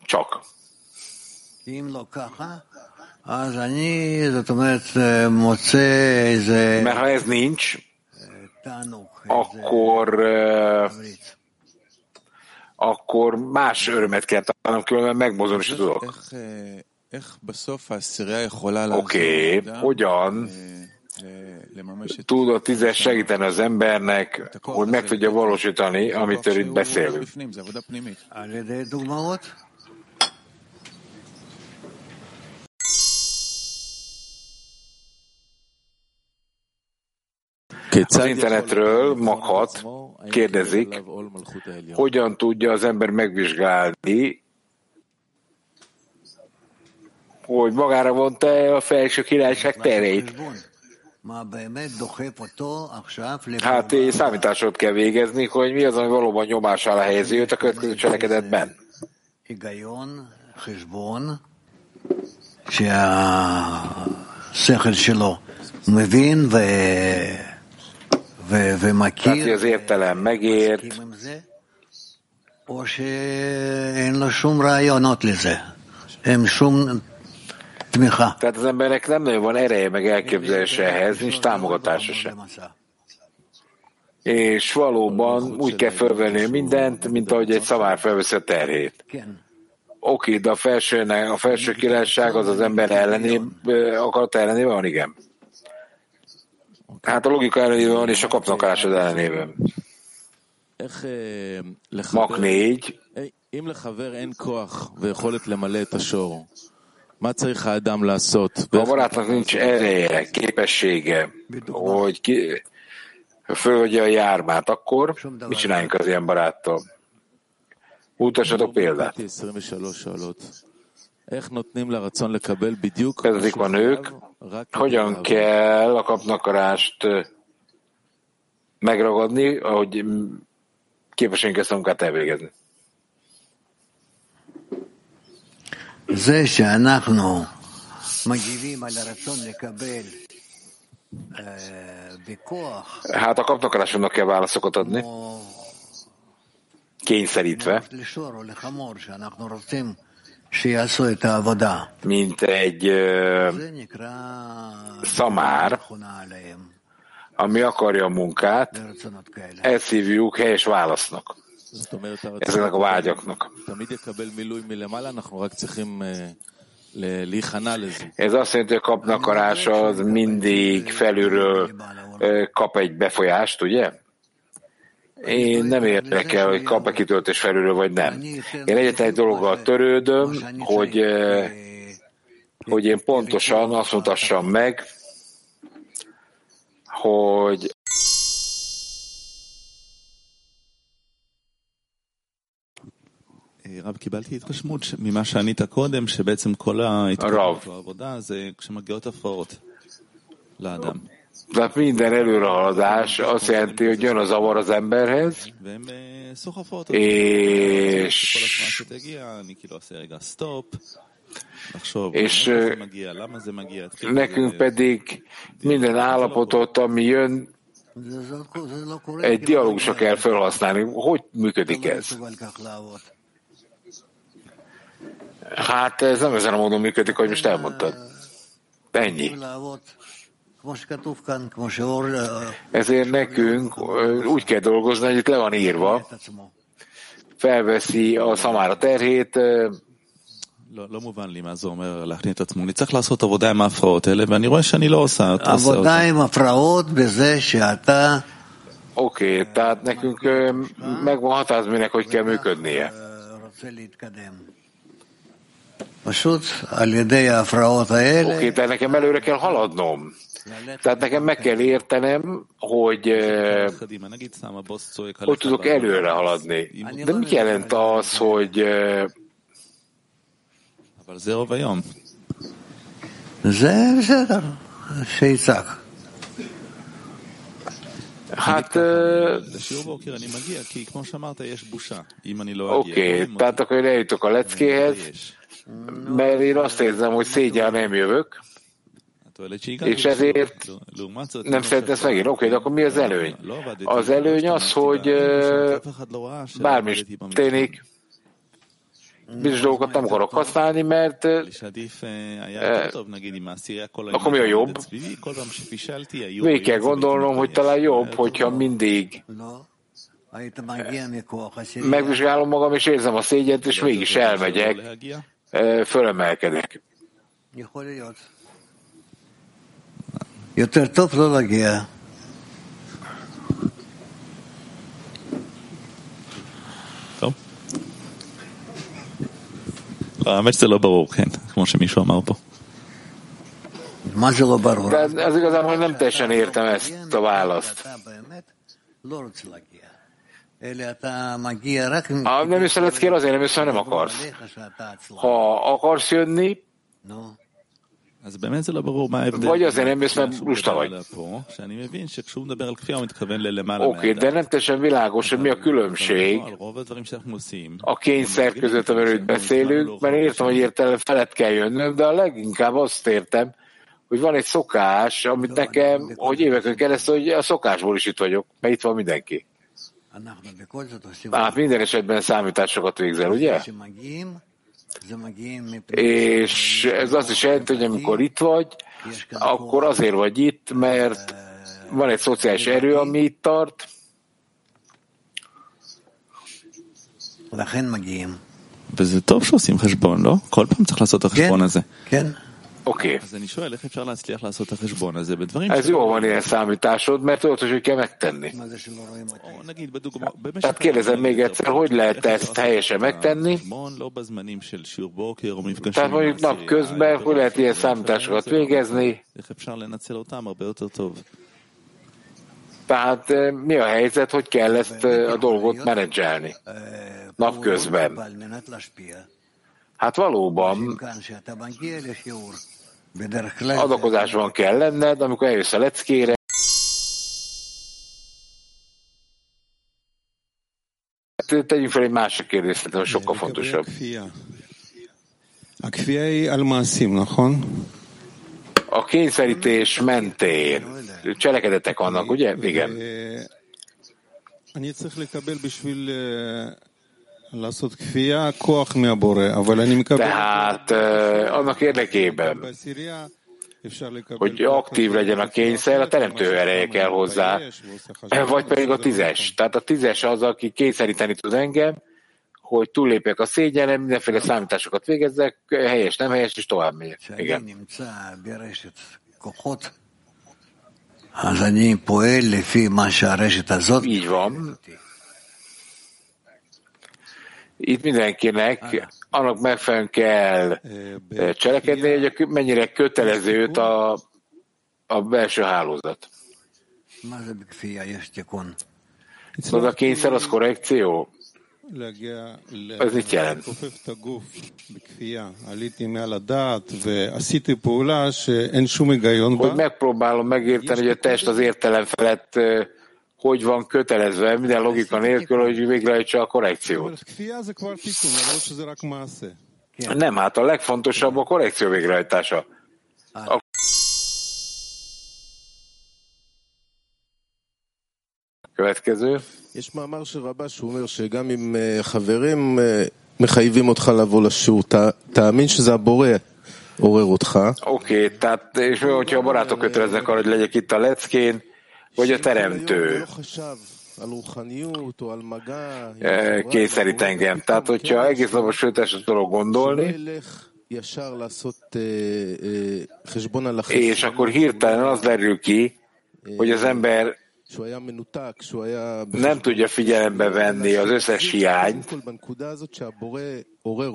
Csak. Mert ha ez nincs, akkor, e, akkor más örömet kell találnom, különben megmozom is tudok. Oké, okay, hogyan? tud a tízes segíteni az embernek, hogy meg tudja valósítani, amitől itt beszélünk? Az internetről Makhat kérdezik, hogyan tudja az ember megvizsgálni, hogy magára vonta -e a felső királyság terét. חשבון. מה באמת דוחף אותו עכשיו Hát eh, számításot kell végezni, hogy mi az, ami valóban nyomás alá helyezi őt a következő cselekedetben. היגיון, חשבון, שהשכל שלו מבין ו... ו... tehát, hogy az értelem megért, tehát az embernek nem nagyon van ereje meg elképzelése ehhez, nincs támogatása sem. És valóban úgy kell felvenni mindent, mint ahogy egy szamár felveszi a terhét. Oké, de a felső, a felső királyság az az ember ellené, akarat ellenében van, igen. Hát a logika ellenében van, és a kapnaklásod ellenében. איך אה, Mak לחבר, 4, אה, אם לחבר אין כוח ויכולת למלא את השור, מה צריך האדם לעשות? ha a ואיך barátnak nincs ereje, képessége, hogy ki, fölvegye a jármát, akkor mit csináljunk az ilyen baráttal? Mutassatok példát. 23 שאלות. איך נותנים לרצון לקבל בדיוק Kezdik a nők, רק כדי hogyan לעבוד? kell a kapnakarást ö, megragadni, ahogy mm, képesünk ezt a munkát elvégezni. זה שאנחנו מגיבים על הרצון לקבל אה, בכוח, Hát a kapnakarásomnak kell válaszokat adni, כמו kényszerítve, mint egy szamár, ami akarja a munkát, ezt hívjuk helyes válasznak. Ezeknek a vágyaknak. Ez azt jelenti, hogy kapnak a kapnakarása az mindig felülről kap egy befolyást, ugye? Én nem érdekel, hogy kap-e kitöltés felülről, vagy nem. Én egyetlen egy dologgal törődöm, hogy, ö, hogy én pontosan azt mutassam meg, hogy רב, קיבלתי התרשמות ש- ממה שענית קודם, שבעצם כל ההתקדמות רב. בעבודה זה כשמגיעות הפרעות לאדם. tehát minden előrehaladás azt jelenti, hogy jön a zavar az emberhez, és és nekünk pedig minden állapotot, ami jön, egy dialógusra kell felhasználni. Hogy működik ez? Hát ez nem ezen a módon működik, hogy most elmondtad. Ennyi. לעבוד, כמו שכתוב כאן, כמו שאור אה, Ezért nekünk ö, úgy kell dolgozni, hogy itt le van írva, את עצמו. felveszi a szamára terhét, ö, לא, לא מובן לי מה זה אומר להכניע את עצמו. אני צריך לעשות עבודה עם ההפרעות האלה, ואני רואה שאני לא עושה עושה עבודה אותה. עם הפרעות בזה שאתה oké, okay, tehát nekünk ö, meg van határozva, minek hogy kell működnie. אה, רוצה להתקדם. פשוט על ידי ההפרעות האלה, Oké, okay, tehát nekem előre kell haladnom. Tehát nekem meg kell értenem, hogy hogy tudok előre haladni. De mit jelent az, hogy Hát... hát Oké, tehát akkor én eljutok a leckéhez, mert én azt érzem, hogy szégyen nem jövök. És ezért nem szeretne ezt megírni. Oké, okay, de akkor mi az előny? Az előny az, hogy bármi is ténik, bizonyos dolgokat nem akarok használni, mert eh, akkor mi a jobb? Végig kell gondolnom, hogy talán jobb, hogyha mindig megvizsgálom magam, és érzem a szégyent, és mégis elmegyek, fölemelkedek. יכול להיות. יותר טוב לא להגיע. טוב. לא, האמת שזה לא ברור, כן, כמו שמישהו אמר פה. מה זה לא ברור? De az, az igazából nem teljesen értem ezt a választ. אתה באמת לא רוצה להגיע. אלא אתה מגיע רק... Ha nem jössz ki, azért nem jössz, ha nem akarsz. עליך שאתה עצלן. Ha akarsz jönni, vagy azért nem mész, mert lusta vagy. Oké, okay, de nem teljesen világos, hogy mi a különbség a kényszer között, amiről beszélünk, mert értem, hogy értelem felett kell jönnöm, de a leginkább azt értem, hogy van egy szokás, amit nekem, hogy éveken keresztül, hogy a szokásból is itt vagyok, mert itt van mindenki. Hát minden esetben számításokat végzel, ugye? שמגיעים, זה מגיעים מפני... És ez azt is jelenti, hogy amikor itt vagy, akkor azért vagy itt, mert van egy szociális erő, ami itt tart, לכן מגיעים. וזה טוב שעושים חשבון, לא? כל פעם צריך לעשות את החשבון הזה. כן. Oké. Okay. Ez jó van ilyen számításod, mert tudod, hogy kell megtenni. Tehát kérdezem még egyszer, hogy lehet ezt helyesen megtenni? Tehát mondjuk napközben, hogy lehet ilyen számításokat végezni? Tehát eh, mi a helyzet, hogy kell ezt eh, a dolgot menedzselni napközben? Hát valóban Adakozásban kell lenned, amikor eljössz a leckére, hát, tegyünk fel egy másik kérdést, ami sokkal fontosabb. A kényszerítés mentén cselekedetek annak, ugye? Igen. Tehát eh, annak érdekében, hogy aktív legyen a kényszer, a teremtő ereje kell hozzá, eh, vagy pedig a tízes. Tehát a tízes az, aki kényszeríteni tud engem, hogy túllépjek a szégyenem, mindenféle számításokat végezzek, helyes, nem helyes, és tovább megyek. Igen. Így van. Itt mindenkinek annak megfelelően kell cselekedni, hogy mennyire kötelező őt a, a belső hálózat. Az a kényszer, az korrekció? Ez mit jelent? Hogy megpróbálom megérteni, hogy a test az értelem felett hogy van kötelezve, minden logika nélkül, hogy végrehajtsa a אבל korrekciót. כפייה זה כבר תיקון, למרות שזה רק מעשה. Nem, hát a legfontosabb a korrekció végrehajtása. A következő. יש מאמר של רבה שהוא אומר שגם אם אה, חברים אה, מחייבים אותך לבוא לשיעור, ת- תאמין שזה הבורא עורר אותך. Oké, tehát és mi, hogyha a barátok köteleznek arra, hogy legyek itt a leckén, hogy a Teremtő e, kényszerít engem. Tehát, hogyha egész napos sőtesre tudok gondolni, és akkor hirtelen az derül ki, hogy az ember nem tudja figyelembe venni az összes hiányt,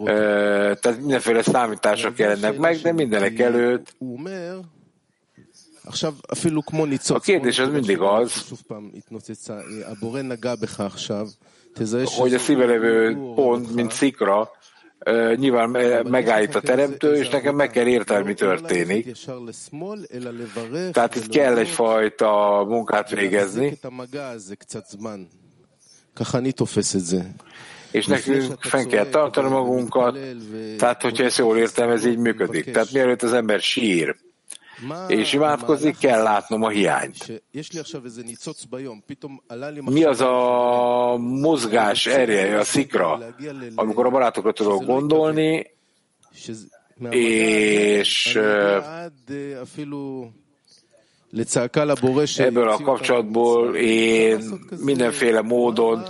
e, tehát mindenféle számítások jelennek meg, de mindenek előtt a kérdés az mindig az, hogy a szíve pont, mint szikra, nyilván megállít a teremtő, és nekem meg kell érteni, mi történik. Tehát itt kell egyfajta munkát végezni. És nekünk fenn kell tartani magunkat, tehát hogyha ezt jól értem, ez így működik. Tehát mielőtt az ember sír, és imádkozni, kell látnom a hiányt. Mi az a mozgás erje, a szikra, amikor a barátokra tudok gondolni, és ebből a kapcsolatból én mindenféle módon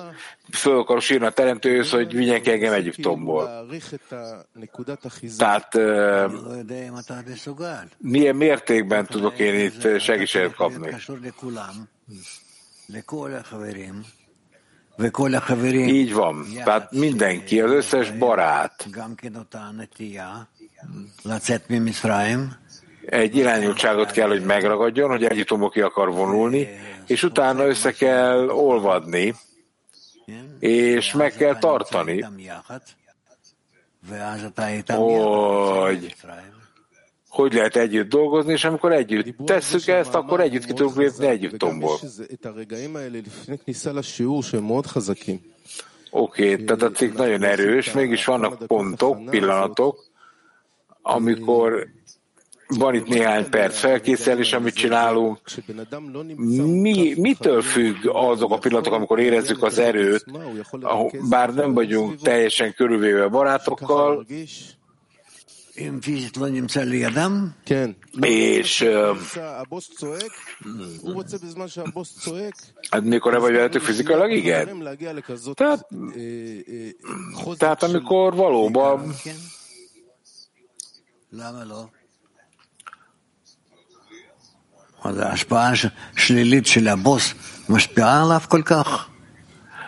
föl akarok sírni a teremtőhöz, hogy vigyen ki engem Egyiptomból. Tehát milyen mértékben tudok én itt segítséget kapni? Így van. Tehát mindenki, az összes barát egy irányultságot kell, hogy megragadjon, hogy Egyiptomba ki akar vonulni, és utána össze kell olvadni, és meg kell tartani, hogy hogy lehet együtt dolgozni, és amikor együtt tesszük ezt, akkor együtt ki tudunk lépni Egyiptomból. Oké, okay, tehát a cikk nagyon erős, mégis vannak pontok, pillanatok, amikor van itt néhány perc felkészülés, amit csinálunk. Mi, mitől függ azok a pillanatok, amikor érezzük az erőt, bár nem vagyunk teljesen körülvéve barátokkal, és hát mikor nem vagy veletek fizikailag, igen. Tehát, tehát amikor valóban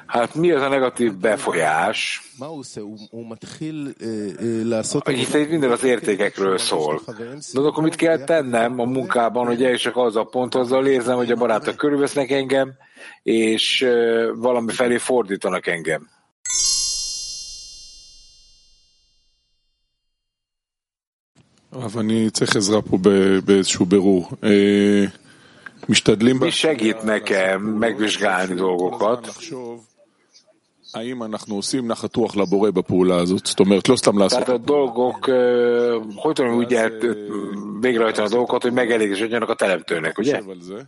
Hát mi az a negatív befolyás? Itt egy minden az értékekről szól. De akkor mit kell tennem a munkában, hogy eljussak az a pont, azzal érzem, hogy a barátok körülvesznek engem, és eh, valami felé fordítanak engem. הרב, אני צריך עזרה פה ב- באיזשהו בירור. אה, משתדלים... Mi segít nekem megvizsgálni dolgokat? לחשוב האם אנחנו עושים נחת רוח לבורא בפעולה הזאת, זאת אומרת, לא סתם לעשות... Tehát a dolgok, ö, hogy tudom úgy el, végrehajtani a dolgokat, hogy megelégedjenek a teremtőnek, ugye? חושב על זה.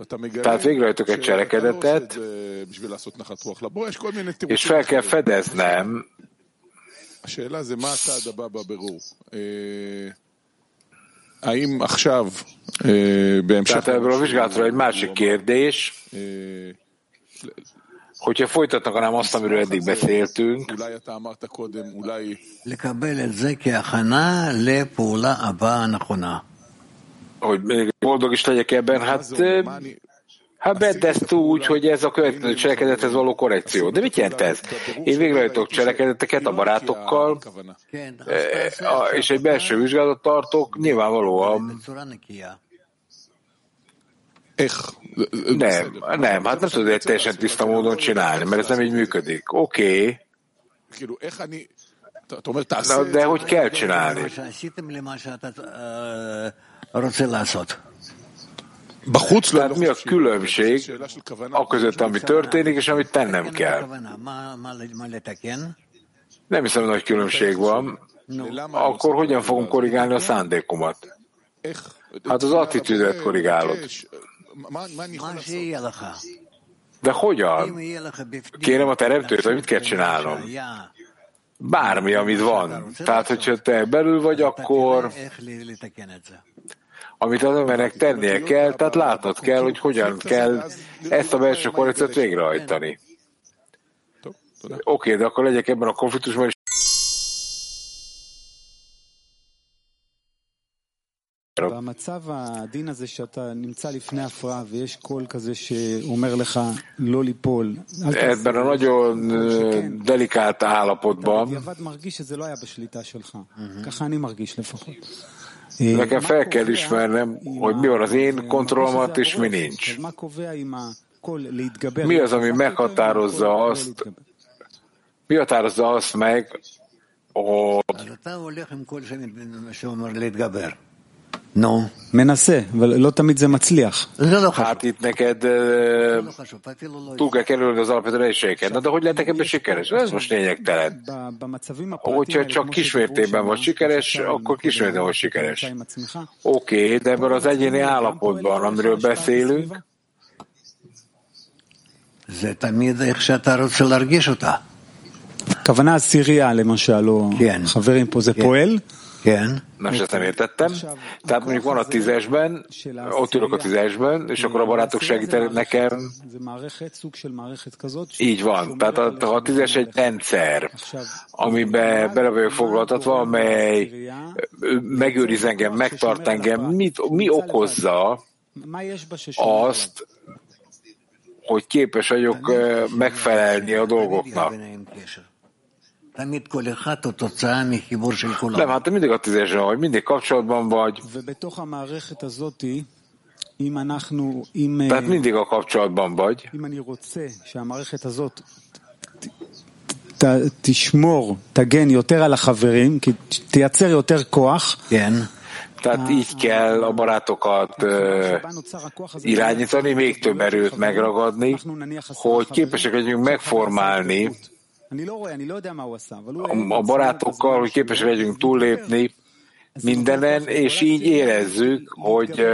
ואתה מגלה Tehát végrehajtok egy שאתה לא עושה cselekedetet, את זה בשביל לעשות נחת רוח לבורא, יש כל מיני és תירוצים. fel kell fedeznem, השאלה זה מה הצעד הבא בבירור. אה, האם עכשיו, אה, בהמשך... tehát ebből a vizsgálatról egy másik kérdés, אה, hogyha folytatnak azt, amiről eddig beszéltünk, אולי אתה אמרת קודם, אולי לקבל את זה כהכנה לפעולה הבאה הנכונה. hogy még boldog is legyek ebben, מה hát, Hát beddezt úgy, hogy ez a következő cselekedethez való korrekció. De mit jelent ez? Én végrehajtok cselekedeteket a barátokkal, eh, és egy belső vizsgálatot tartok, nyilvánvalóan nem, nem, hát nem tudod egy teljesen tiszta módon csinálni, mert ez nem így működik. Oké. Okay. Na, de hogy kell csinálni? Tehát mi a különbség a között, ami történik, és amit tennem kell? Nem hiszem, hogy nagy különbség van. Akkor hogyan fogom korrigálni a szándékomat? Hát az attitűdet korrigálod. De hogyan? Kérem a teremtőt, hogy mit kell csinálnom? Bármi, amit van. Tehát, hogyha te belül vagy, akkor תראה איך ל- לתקן את זה. amit az embernek tennie kell, tehát látnod kell, hogy hogyan kell ezt a belső korrekciót végrehajtani. טוב, תודה. Oké, de akkor legyek ebben a konfliktusban, és במצב העדין הזה שאתה נמצא לפני הפרעה ויש קול כזה שאומר לך לא ליפול, אל תעשה ebben a nagyon ö, delikált állapotban בדיעבד מרגיש שזה לא היה בשליטה שלך. ככה אני מרגיש לפחות. Nekem fel kell ismernem, hogy mi van az én kontrollomat, és mi nincs. Mi az, ami meghatározza azt, mi határozza azt meg, hogy אז אתה הולך עם קול ש- שאומר להתגבר. נו, מנסה, אבל לא תמיד זה מצליח. זה לא חשוב. hát itt neked ö, לא חשוב, אפילו לא... túl kell kerülni az alapvető nehézségeket. Na de hogy lehetek ebben sikeres? Ez most lényegtelen. ב- במצבים Hogyha הפרטיים האלה, csak כמו kismértékben שדיברו vagy שם, sikeres, שאתה akkor עם kismértékben vagy שאתה sikeres. עם עצמך, Oké, okay, de ebben az egyéni állapotban, amiről beszélünk, זה תמיד איך שאתה רוצה להרגיש אותה. כוונה עשירייה למשל, או כן. חברים פה, זה כן. פועל? Nem, ezt nem értettem. Tehát mondjuk van a tízesben, ott ülök a tízesben, és akkor a barátok segítenek nekem. Így van. Tehát a, a tízes egy rendszer, amiben bele vagyok foglaltatva, amely megőriz engem, megtart engem. Mit, mi okozza azt, hogy képes vagyok megfelelni a dolgoknak? Nem, hát te mindig a tízesre vagy, mindig kapcsolatban vagy. Tehát mindig a kapcsolatban vagy. תשמור, תגן יותר על החברים, תייצר יותר כוח. כן. Tehát így kell a barátokat uh, irányítani, még több erőt megragadni, hogy képesek legyünk megformálni a barátokkal, hogy képesek legyünk túllépni mindenen, és így érezzük, hogy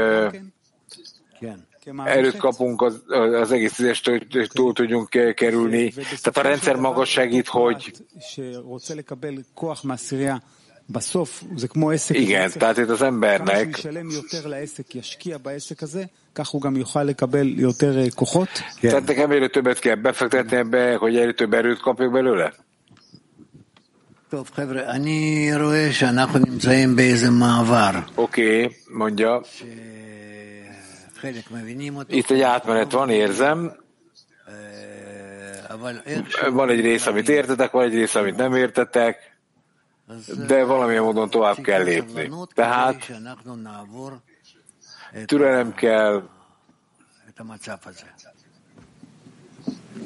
erőt kapunk az, az egész tízestől, hogy túl tudjunk kerülni. Tehát a rendszer maga segít, hogy igen, tehát itt az embernek tehát nekem egyre többet kell befektetni ebbe, hogy egyre több erőt kapjuk belőle? Oké, okay, mondja. Itt egy átmenet van, érzem. Van egy rész, amit értetek, van egy rész, amit nem értetek de valamilyen módon tovább kell lépni. Tehát türelem kell,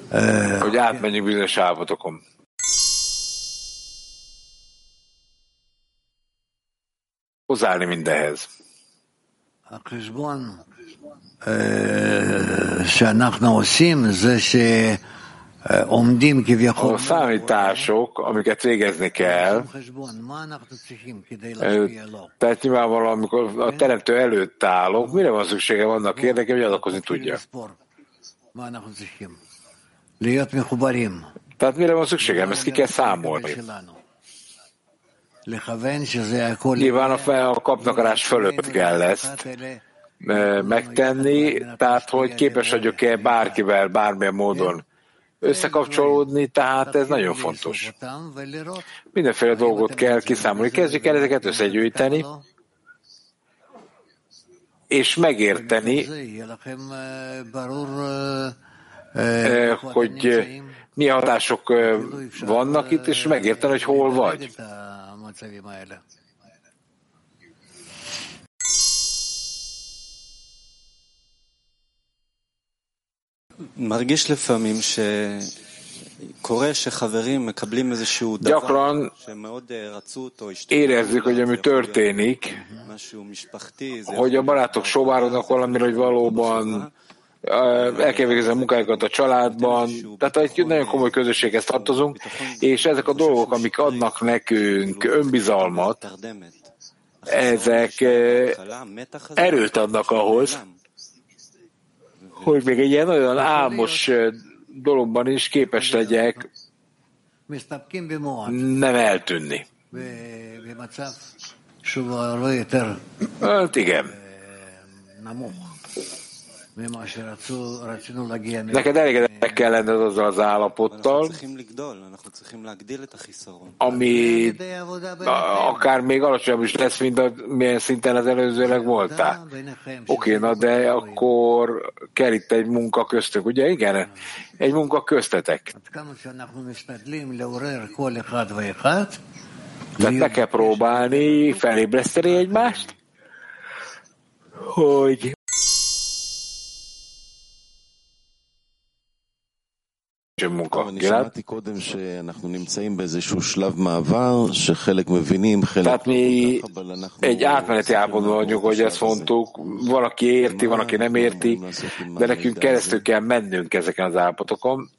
eh, hogy átmenjünk bizonyos állapotokon. Hozzáállni mindenhez. A a számítások, amiket végezni kell, tehát nyilvánvalóan, amikor a teremtő előtt állok, mire van szüksége vannak érdeke, hogy adakozni tudja. Tehát mire van szükségem? Ezt ki kell számolni. Nyilván a, fel, a kapnakarás fölött kell ezt megtenni, tehát hogy képes vagyok-e bárkivel, bármilyen módon összekapcsolódni, tehát ez nagyon fontos. Mindenféle dolgot kell kiszámolni. Kezdjük el ezeket összegyűjteni, és megérteni, hogy milyen hatások vannak itt, és megérteni, hogy hol vagy. מרגיש לפעמים שקורה שחברים מקבלים איזשהו דבר שמאוד רצו אותו, érezzük, hogy ami történik, hogy a barátok sóvárognak valamire, hogy valóban el kell végezni a munkájukat a családban, tehát egy nagyon komoly közösséghez tartozunk, és ezek a dolgok, amik adnak nekünk önbizalmat, ezek erőt adnak ahhoz, hogy még egy ilyen olyan álmos dologban is képes legyek. Nem eltűnni. Hát igen. Neked elégedettek kell lenned azzal az állapottal, ami akár még alacsonyabb is lesz, mint a, milyen szinten az előzőleg voltál. Oké, na de akkor kell itt egy munka köztük, ugye? Igen, egy munka köztetek. Tehát meg kell próbálni felébreszteni egymást, hogy munka. Tehát mi egy átmeneti állapotban vagyunk, hogy ezt mondtuk, valaki érti, van, aki nem érti, de nekünk keresztül kell mennünk ezeken az állapotokon.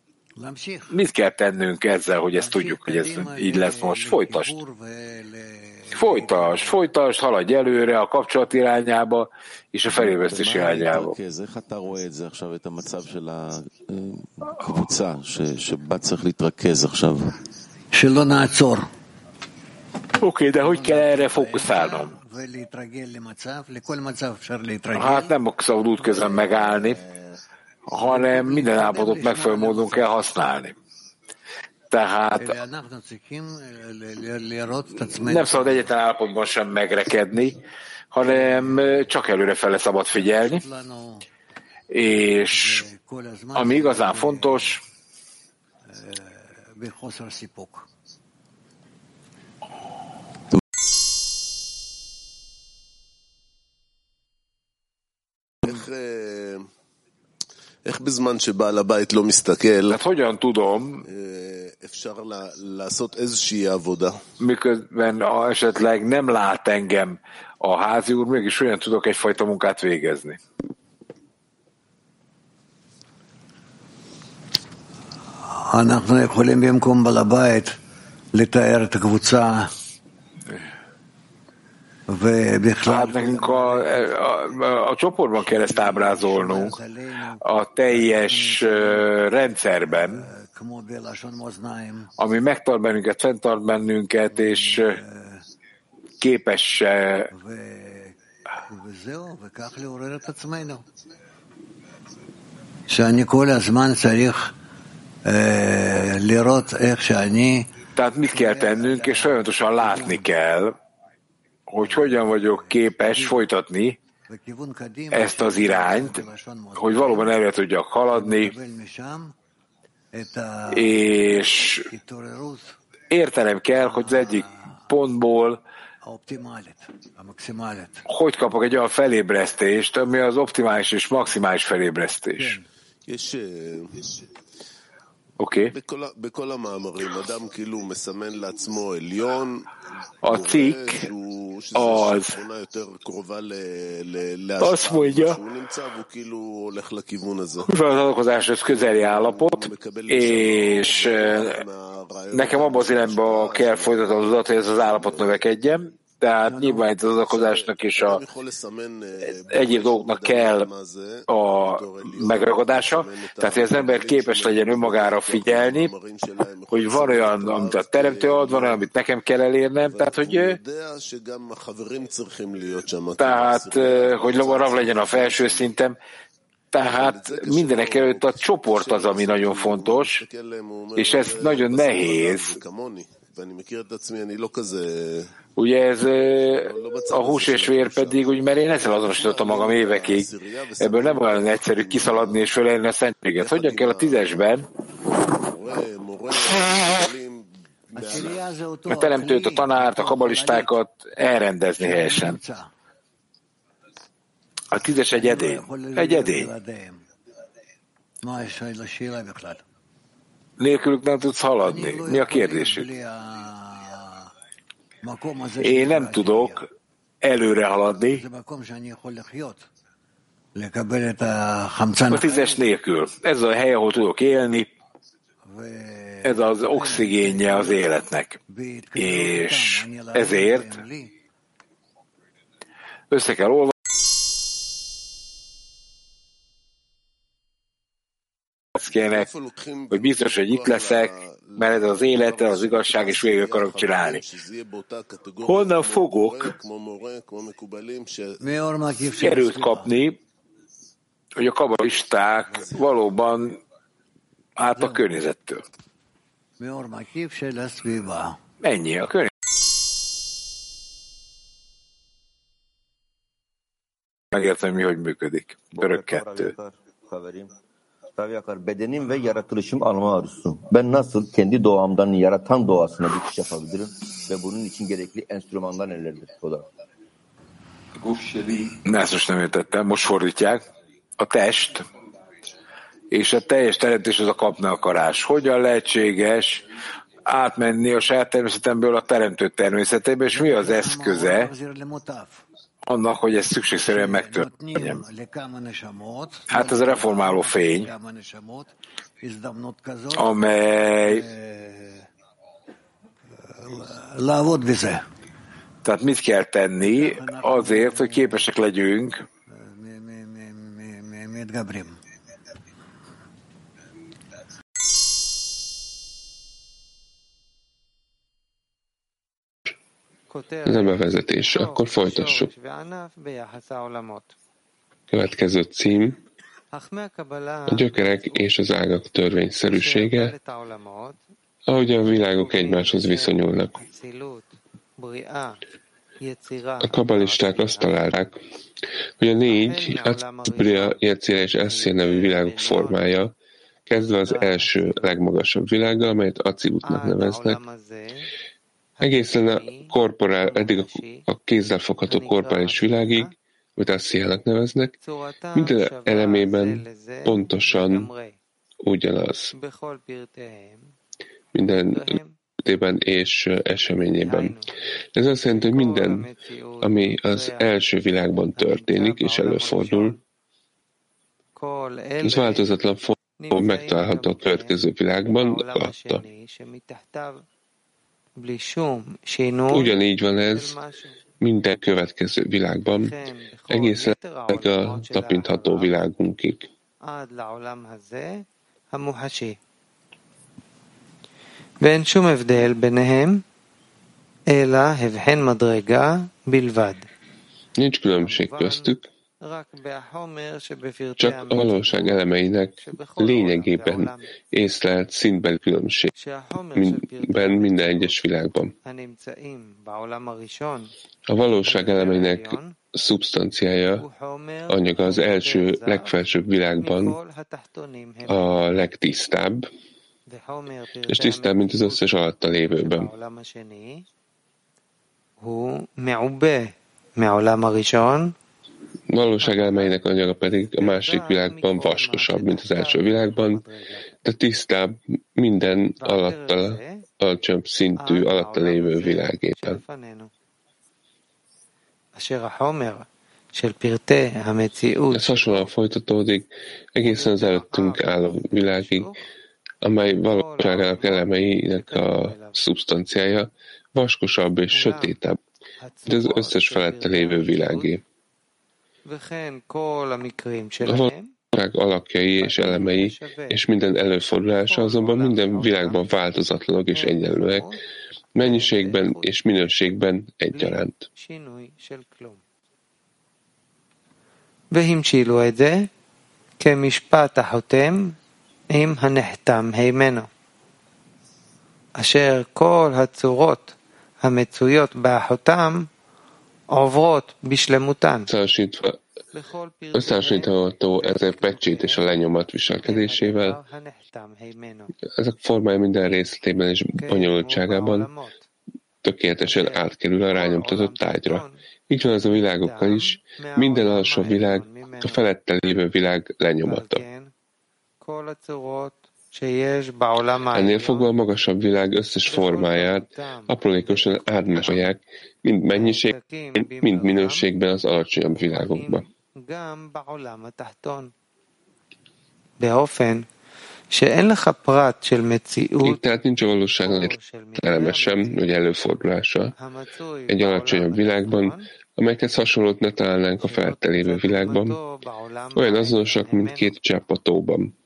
Mit kell tennünk ezzel, hogy ezt tudjuk, hogy ez így lesz most? Folytasd. Folytasd, folytasd, haladj előre a kapcsolat irányába és a felévesztés irányába. Oké, okay, de hogy kell erre fókuszálnom? Hát nem szabad útközben megállni, hanem minden állapotot megfelelő módon kell használni. Tehát nem szabad egyetlen állapotban sem megrekedni, hanem csak előre fele szabad figyelni. És ami igazán fontos, Uh... בזמן שבעל הבית לא מסתכל, hát hogyan tudom, אפשר לעשות איזושהי עבודה. miközben esetleg nem lát engem a házi úr, mégis olyan tudok egyfajta munkát végezni. אנחנו יכולים במקום בעל הבית לתאר את הקבוצה Hát nekünk a, a, a csoportban kell ezt ábrázolnunk, a teljes rendszerben, ami megtart bennünket, fenntart bennünket, és képes שאני כל הזמן צריך לראות איך שאני Tehát mit kell tennünk, és folyamatosan látni kell, hogy hogyan vagyok képes folytatni ezt az irányt, hogy valóban előre tudjak haladni, és értenem kell, hogy az egyik pontból hogy kapok egy olyan felébresztést, ami az optimális és maximális felébresztés. Oké. A cikk az azt mondja, hogy az adakozáshoz közeli állapot, és nekem abban az irányba kell folytatnom az adat, hogy ez az állapot növekedjen, tehát nyilván itt az adakozásnak és a egyéb dolgoknak kell a megragadása, tehát hogy az ember képes legyen önmagára figyelni, hogy van olyan, amit a teremtő ad, van olyan, amit nekem kell elérnem, tehát hogy tehát, hogy rav legyen a felső szintem, tehát mindenek előtt a csoport az, ami nagyon fontos, és ez nagyon nehéz. Ugye ez a hús és vér pedig, úgy, mert én ezzel azonosítottam magam évekig. Ebből nem olyan egyszerű kiszaladni és fölelni a szentséget. Hogyan kell a tízesben a teremtőt, a tanárt, a kabalistákat elrendezni helyesen. A tízes egy edény. Egy edény. Nélkülük nem tudsz haladni. Mi a kérdésük? Én nem tudok előre haladni a tízes nélkül. Ez a hely, ahol tudok élni, ez az oxigénje az életnek. És ezért össze kell olvasni, kéne, hogy biztos, hogy itt leszek, mert ez az élete, az igazság, és végül akarok csinálni. Honnan fogok erőt kapni, hogy a kabalisták valóban át a környezettől. Ennyi a környezet. Megértem, mi hogy működik. Örök kettő. Ravi Akar, bedenim ve yaratılışım alma arzusu. Ben nasıl kendi doğamdan yaratan doğasına dikiş yapabilirim ve bunun için gerekli enstrümanlar nelerdir? O da. Ezt most nem értettem, most fordítják. A test és a teljes teremtés az a kapni akarás. Hogyan lehetséges átmenni a saját természetemből a teremtő természetébe, és mi az eszköze annak, hogy ez szükségszerűen megtörténjen. Hát ez a reformáló fény, amely tehát mit kell tenni azért, hogy képesek legyünk Ez a bevezetés. Akkor folytassuk. Következő cím. A gyökerek és az ágak törvényszerűsége, ahogy a világok egymáshoz viszonyulnak. A kabalisták azt találják, hogy a négy Atzbria, Jecére és Eszél nevű világok formája, kezdve az első legmagasabb világgal, amelyet Acilutnak neveznek, egészen a korporál, eddig a, a kézzel fogható korporális világig, amit Asszéjának neveznek, minden elemében pontosan ugyanaz. Minden esetében és eseményében. Ez azt jelenti, hogy minden, ami az első világban történik és előfordul, az változatlan formában megtalálható a következő világban alatta. Ugyanígy van ez minden következő világban, egészen a tapintható világunkig. ואין שום הבדל ביניהם, אלא הבחן מדרגה בלבד. Nincs különbség köztük, csak a valóság elemeinek lényegében észlelt szintben különbség minden, minden egyes világban. A valóság elemeinek szubstanciája, anyaga az első, legfelsőbb világban a legtisztább, és tisztább, mint az összes alatta lévőben. Valóság elmeinek anyaga pedig a második világban vaskosabb, mint az első világban, de tisztább minden alatta, alacsonyabb szintű alatta lévő világében. Ez hasonlóan folytatódik egészen az előttünk álló világig, amely valóságának elemeinek a szubstanciája vaskosabb és sötétebb, mint az összes felette lévő világé A valóság alakjai és elemei és minden előfordulása azonban minden világban változatlanok és egyenlőek, mennyiségben és minőségben egyaránt. והמשילו את זה כמשפט החותם עם הנחתם הימנו, אשר כל הצורות המצויות avot bislemután. Összehasonlítva, ez ezek pecsét és a lenyomat viselkedésével. Ezek formája minden részletében és bonyolultságában tökéletesen átkerül a rányomtatott tájra. Így van az a világokkal is, minden alsó világ a felette lévő világ lenyomata. Ennél fogva a magasabb világ összes formáját aprólékosan átmásolják, mind mennyiség, mind minőségben az alacsonyabb világokba. Így tehát nincs a valóságnak eleme sem, vagy előfordulása egy alacsonyabb világban, amelyekhez hasonlót ne találnánk a felette lévő világban, olyan azonosak, mint két csepp a tóban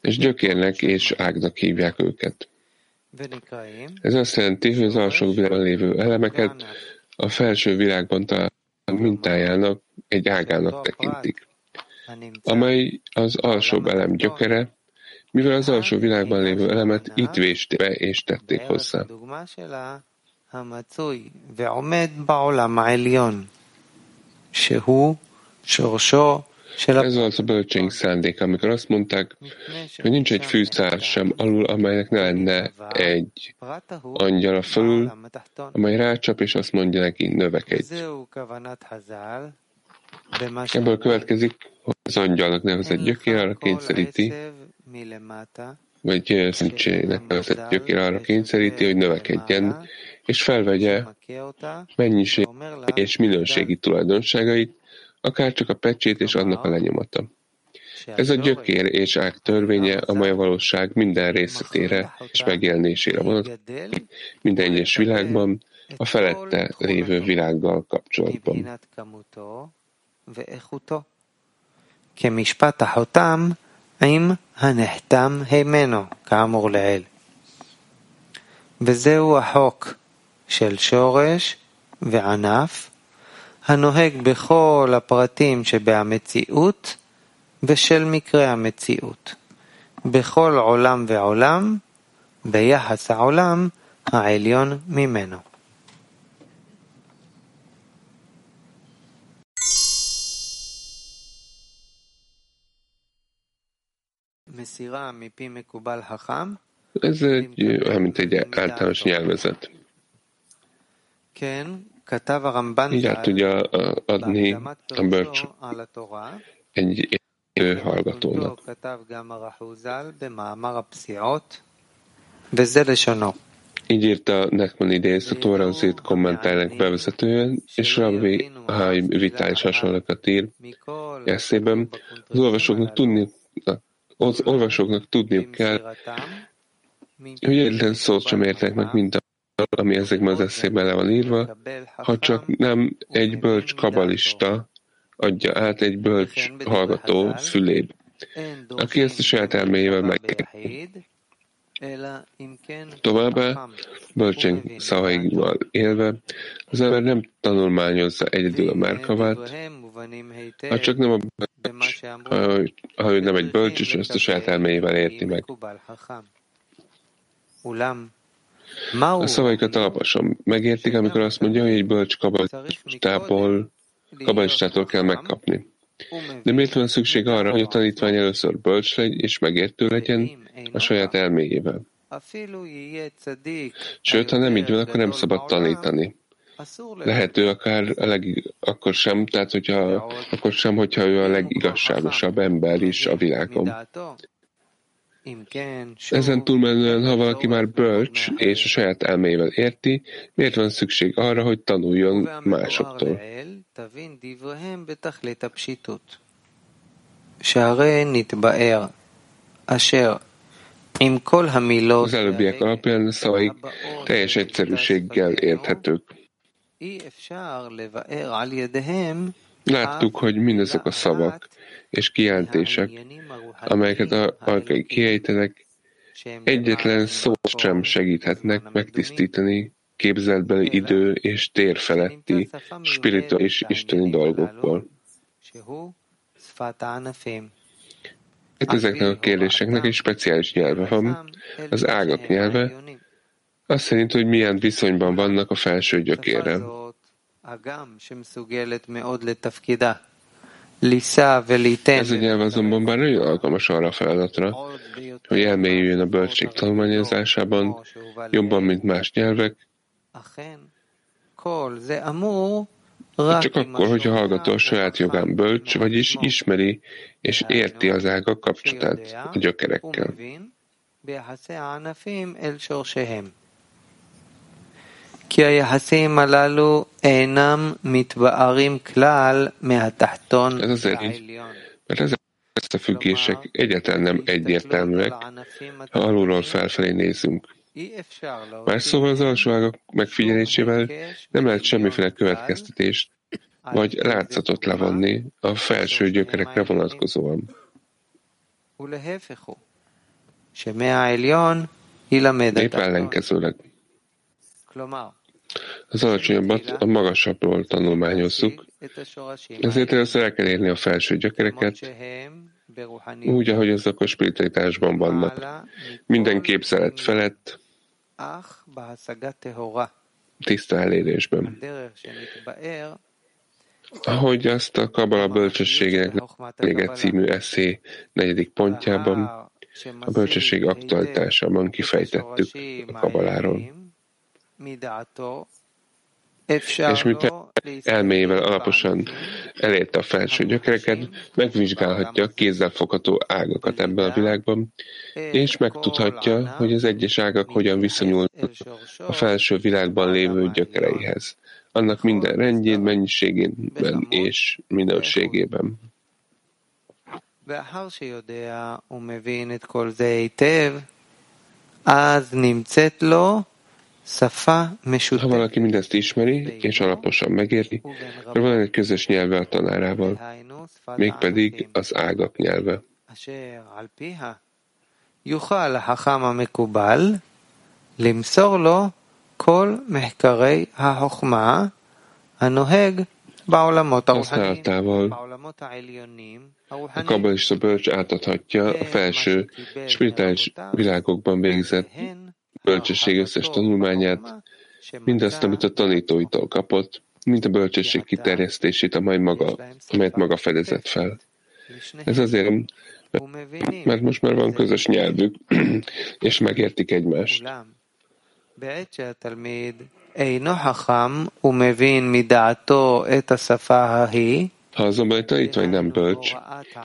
És gyökérnek és ágnak hívják őket. Ez azt jelenti, hogy az alsó világban lévő elemeket a felső világban található mintájának, egy ágának tekintik, amely az alsóbb elem gyökere, mivel az alsó világban lévő elemet itt vésték be és tették hozzá. המצוי ועומד בעולם העליון, שהוא שורשו ez volt a bölcsénk szándék, amikor azt mondták, hogy nincs egy fűszár sem alul, amelynek ne lenne egy angyal a fölül, amely rácsap, és azt mondja neki, növekedj. Ebből következik, hogy az angyalnak nevezett gyökér arra kényszeríti, vagy szentségnek nevezett gyökér arra kényszeríti, hogy növekedjen, és felvegye mennyiség és minőségi tulajdonságait, akár csak a pecsét és annak a lenyomata. Ez a gyökér és ág törvénye, amely a valóság minden részletére és megjelenésére vonatkozik, minden egyes világban, a felette lévő világgal kapcsolatban. כמשפט החותם עם הנחתם הימנו, כאמור לעיל. וזהו החוק של שורש וענף, הנוהג בכל הפרטים שבהמציאות ושל מקרה המציאות, בכל עולם ועולם, ביחס העולם העליון ממנו. מסירה מפי מקובל חכם mint egy általános nyelvezet. כן, Mindjárt tudja adni a bölcs egy élő hallgatónak. Így írta Nekman idéz a Toranzét kommentárnak bevezetően, és Rabbi Haim vitális hasonlókat ír eszében. Az olvasóknak tudni, az olvasóknak tudniuk kell, hogy egyetlen szót sem értek meg, mint ami ezekben az eszében le van írva, ha csak nem egy bölcs kabalista adja át egy bölcs hallgató fülébe, aki ezt a saját elméjével megérti. Továbbá, bölcsen szavaival élve, az ember nem tanulmányozza egyedül a márkavát, ha csak nem a bölcs, ha, ha ő nem egy bölcs, és ezt a saját elméjével érti meg. A szavaikat alaposan megértik, amikor azt mondja, hogy egy bölcs kabalistából, kabalistától kell megkapni. De miért van szükség arra, hogy a tanítvány először bölcs legyen és megértő legyen a saját elméjével? Sőt, ha nem így van, akkor nem szabad tanítani. Lehető akár a leg, akkor sem, tehát hogyha, akkor sem, hogyha ő a legigazságosabb ember is a világon. Ezen túlmenően, ha valaki már bölcs és a saját elmével érti, miért van szükség arra, hogy tanuljon másoktól? Az előbbiek alapján szavaik teljes egyszerűséggel érthetők. Láttuk, hogy mindezek a szavak és kijelentések, amelyeket a alkai kiejtenek, egyetlen szót sem segíthetnek megtisztítani képzeltbeli idő és tér feletti spirituális isteni dolgokból. Ezeknek a kérdéseknek egy speciális nyelve van, az ágak nyelve, azt szerint, hogy milyen viszonyban vannak a felső gyökérrel. Ez a nyelv azonban bár nagyon alkalmas arra a feladatra, hogy elmélyüljön a bölcség tanulmányozásában, jobban, mint más nyelvek, csak akkor, hogy a hallgató a saját jogán bölcs, vagyis ismeri és érti az ágak kapcsolatát a gyökerekkel. כי היחסים הללו אינם מתבארים כלל מהתחתון העליון. Mert ezek az összefüggések egyáltalán nem egyértelműek, ha alulról felfelé nézünk. Más szóval az alsó ágak megfigyelésével nem lehet semmiféle következtetést vagy látszatot levonni a felső gyökerekre vonatkozóan. Épp ellenkezőleg. Az alacsonyabbat a magasabbról tanulmányozzuk, ezért először el kell érni a felső gyökereket, úgy, ahogy azok a spiritualitásban vannak. Minden képzelet felett, tiszta elérésben. Ahogy azt a Kabala bölcsességnek egy című eszé negyedik pontjában, a bölcsesség aktualitásában kifejtettük a Kabaláról és miután elméjével alaposan elérte a felső gyökereket, megvizsgálhatja a kézzelfogható ágakat ebben a világban, és megtudhatja, hogy az egyes ágak hogyan viszonyulnak a felső világban lévő gyökereihez, annak minden rendjén, mennyiségében és minőségében. אז נמצאת לו ha valaki mindezt ismeri és alaposan megérti, akkor van egy közös nyelve a tanárával, mégpedig az ágak nyelve. למסור לו כל מחקרי החוכמה הנוהג בעולמות הרוחניים, בעולמות העליונים, a kabbalista bölcs átadhatja a felső spirituális világokban végzett bölcsesség összes tanulmányát, mindazt, amit a tanítóitól kapott, mint a bölcsesség kiterjesztését, amely maga, amelyet maga fedezett fel. Ez azért, mert most már van közös nyelvük, és megértik egymást. Ha azonban egy tanítvány nem bölcs,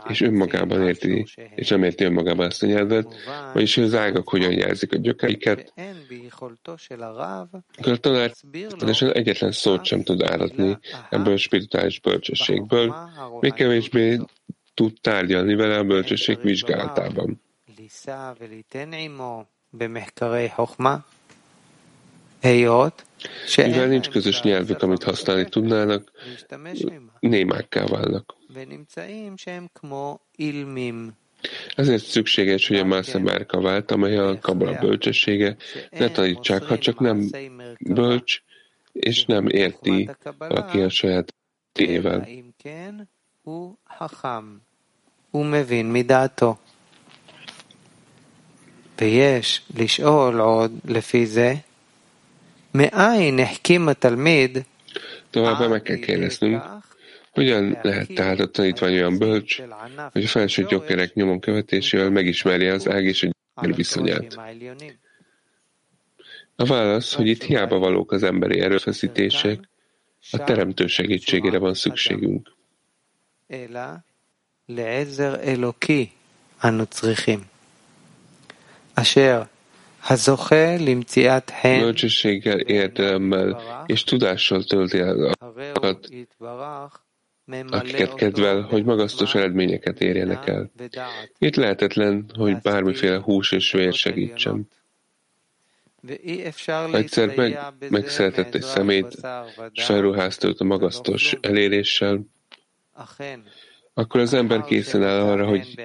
és önmagában érti, és nem érti önmagában ezt a nyelvet, vagyis az ágak hogyan jelzik a gyökeiket, akkor a tanár egyetlen szót sem tud áradni ebből a spirituális bölcsességből, még kevésbé tud tárgyalni vele a bölcsesség vizsgálatában. Mivel nincs közös nyelvük, amit használni tudnának, némákká válnak. Ezért szükséges, hogy a Másza Márka vált, amely a Kabala bölcsessége, ne tanítsák, ha csak nem bölcs, és nem érti valaki a saját tével. ומבין מדעתו. ויש לשאול עוד לפי זה, מאין החכים התלמיד Továbbá meg kell kérdeznünk, hogyan lehet tehát a tanítvány olyan bölcs, hogy a felső gyökerek nyomon követésével megismerje az ág és a gyökér viszonyát. A válasz, hogy itt hiába valók az emberi erőfeszítések, a teremtő segítségére van szükségünk. לעזר אלוקי אנו צריכים, אשר הזוכה למציאת חן bölcsességgel, értelemmel és tudással tölti el azokat, akiket kedvel, hogy magasztos eredményeket érjenek el. Itt lehetetlen, hogy bármiféle hús és vér segítsen. Egyszer meg, megszeretett egy szemét, és felruházta őt a magasztos eléréssel, akkor az ember készen áll arra, hogy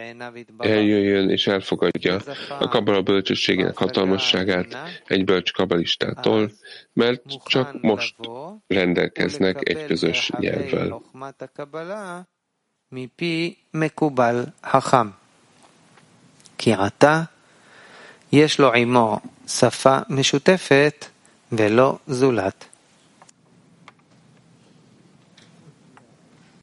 eljöjjön és elfogadja a kabala bölcsességének hatalmasságát egy bölcs kabalistától, mert csak most rendelkeznek egy közös nyelvvel. כי עתה יש לו עמו שפה משותפת ולא זולת.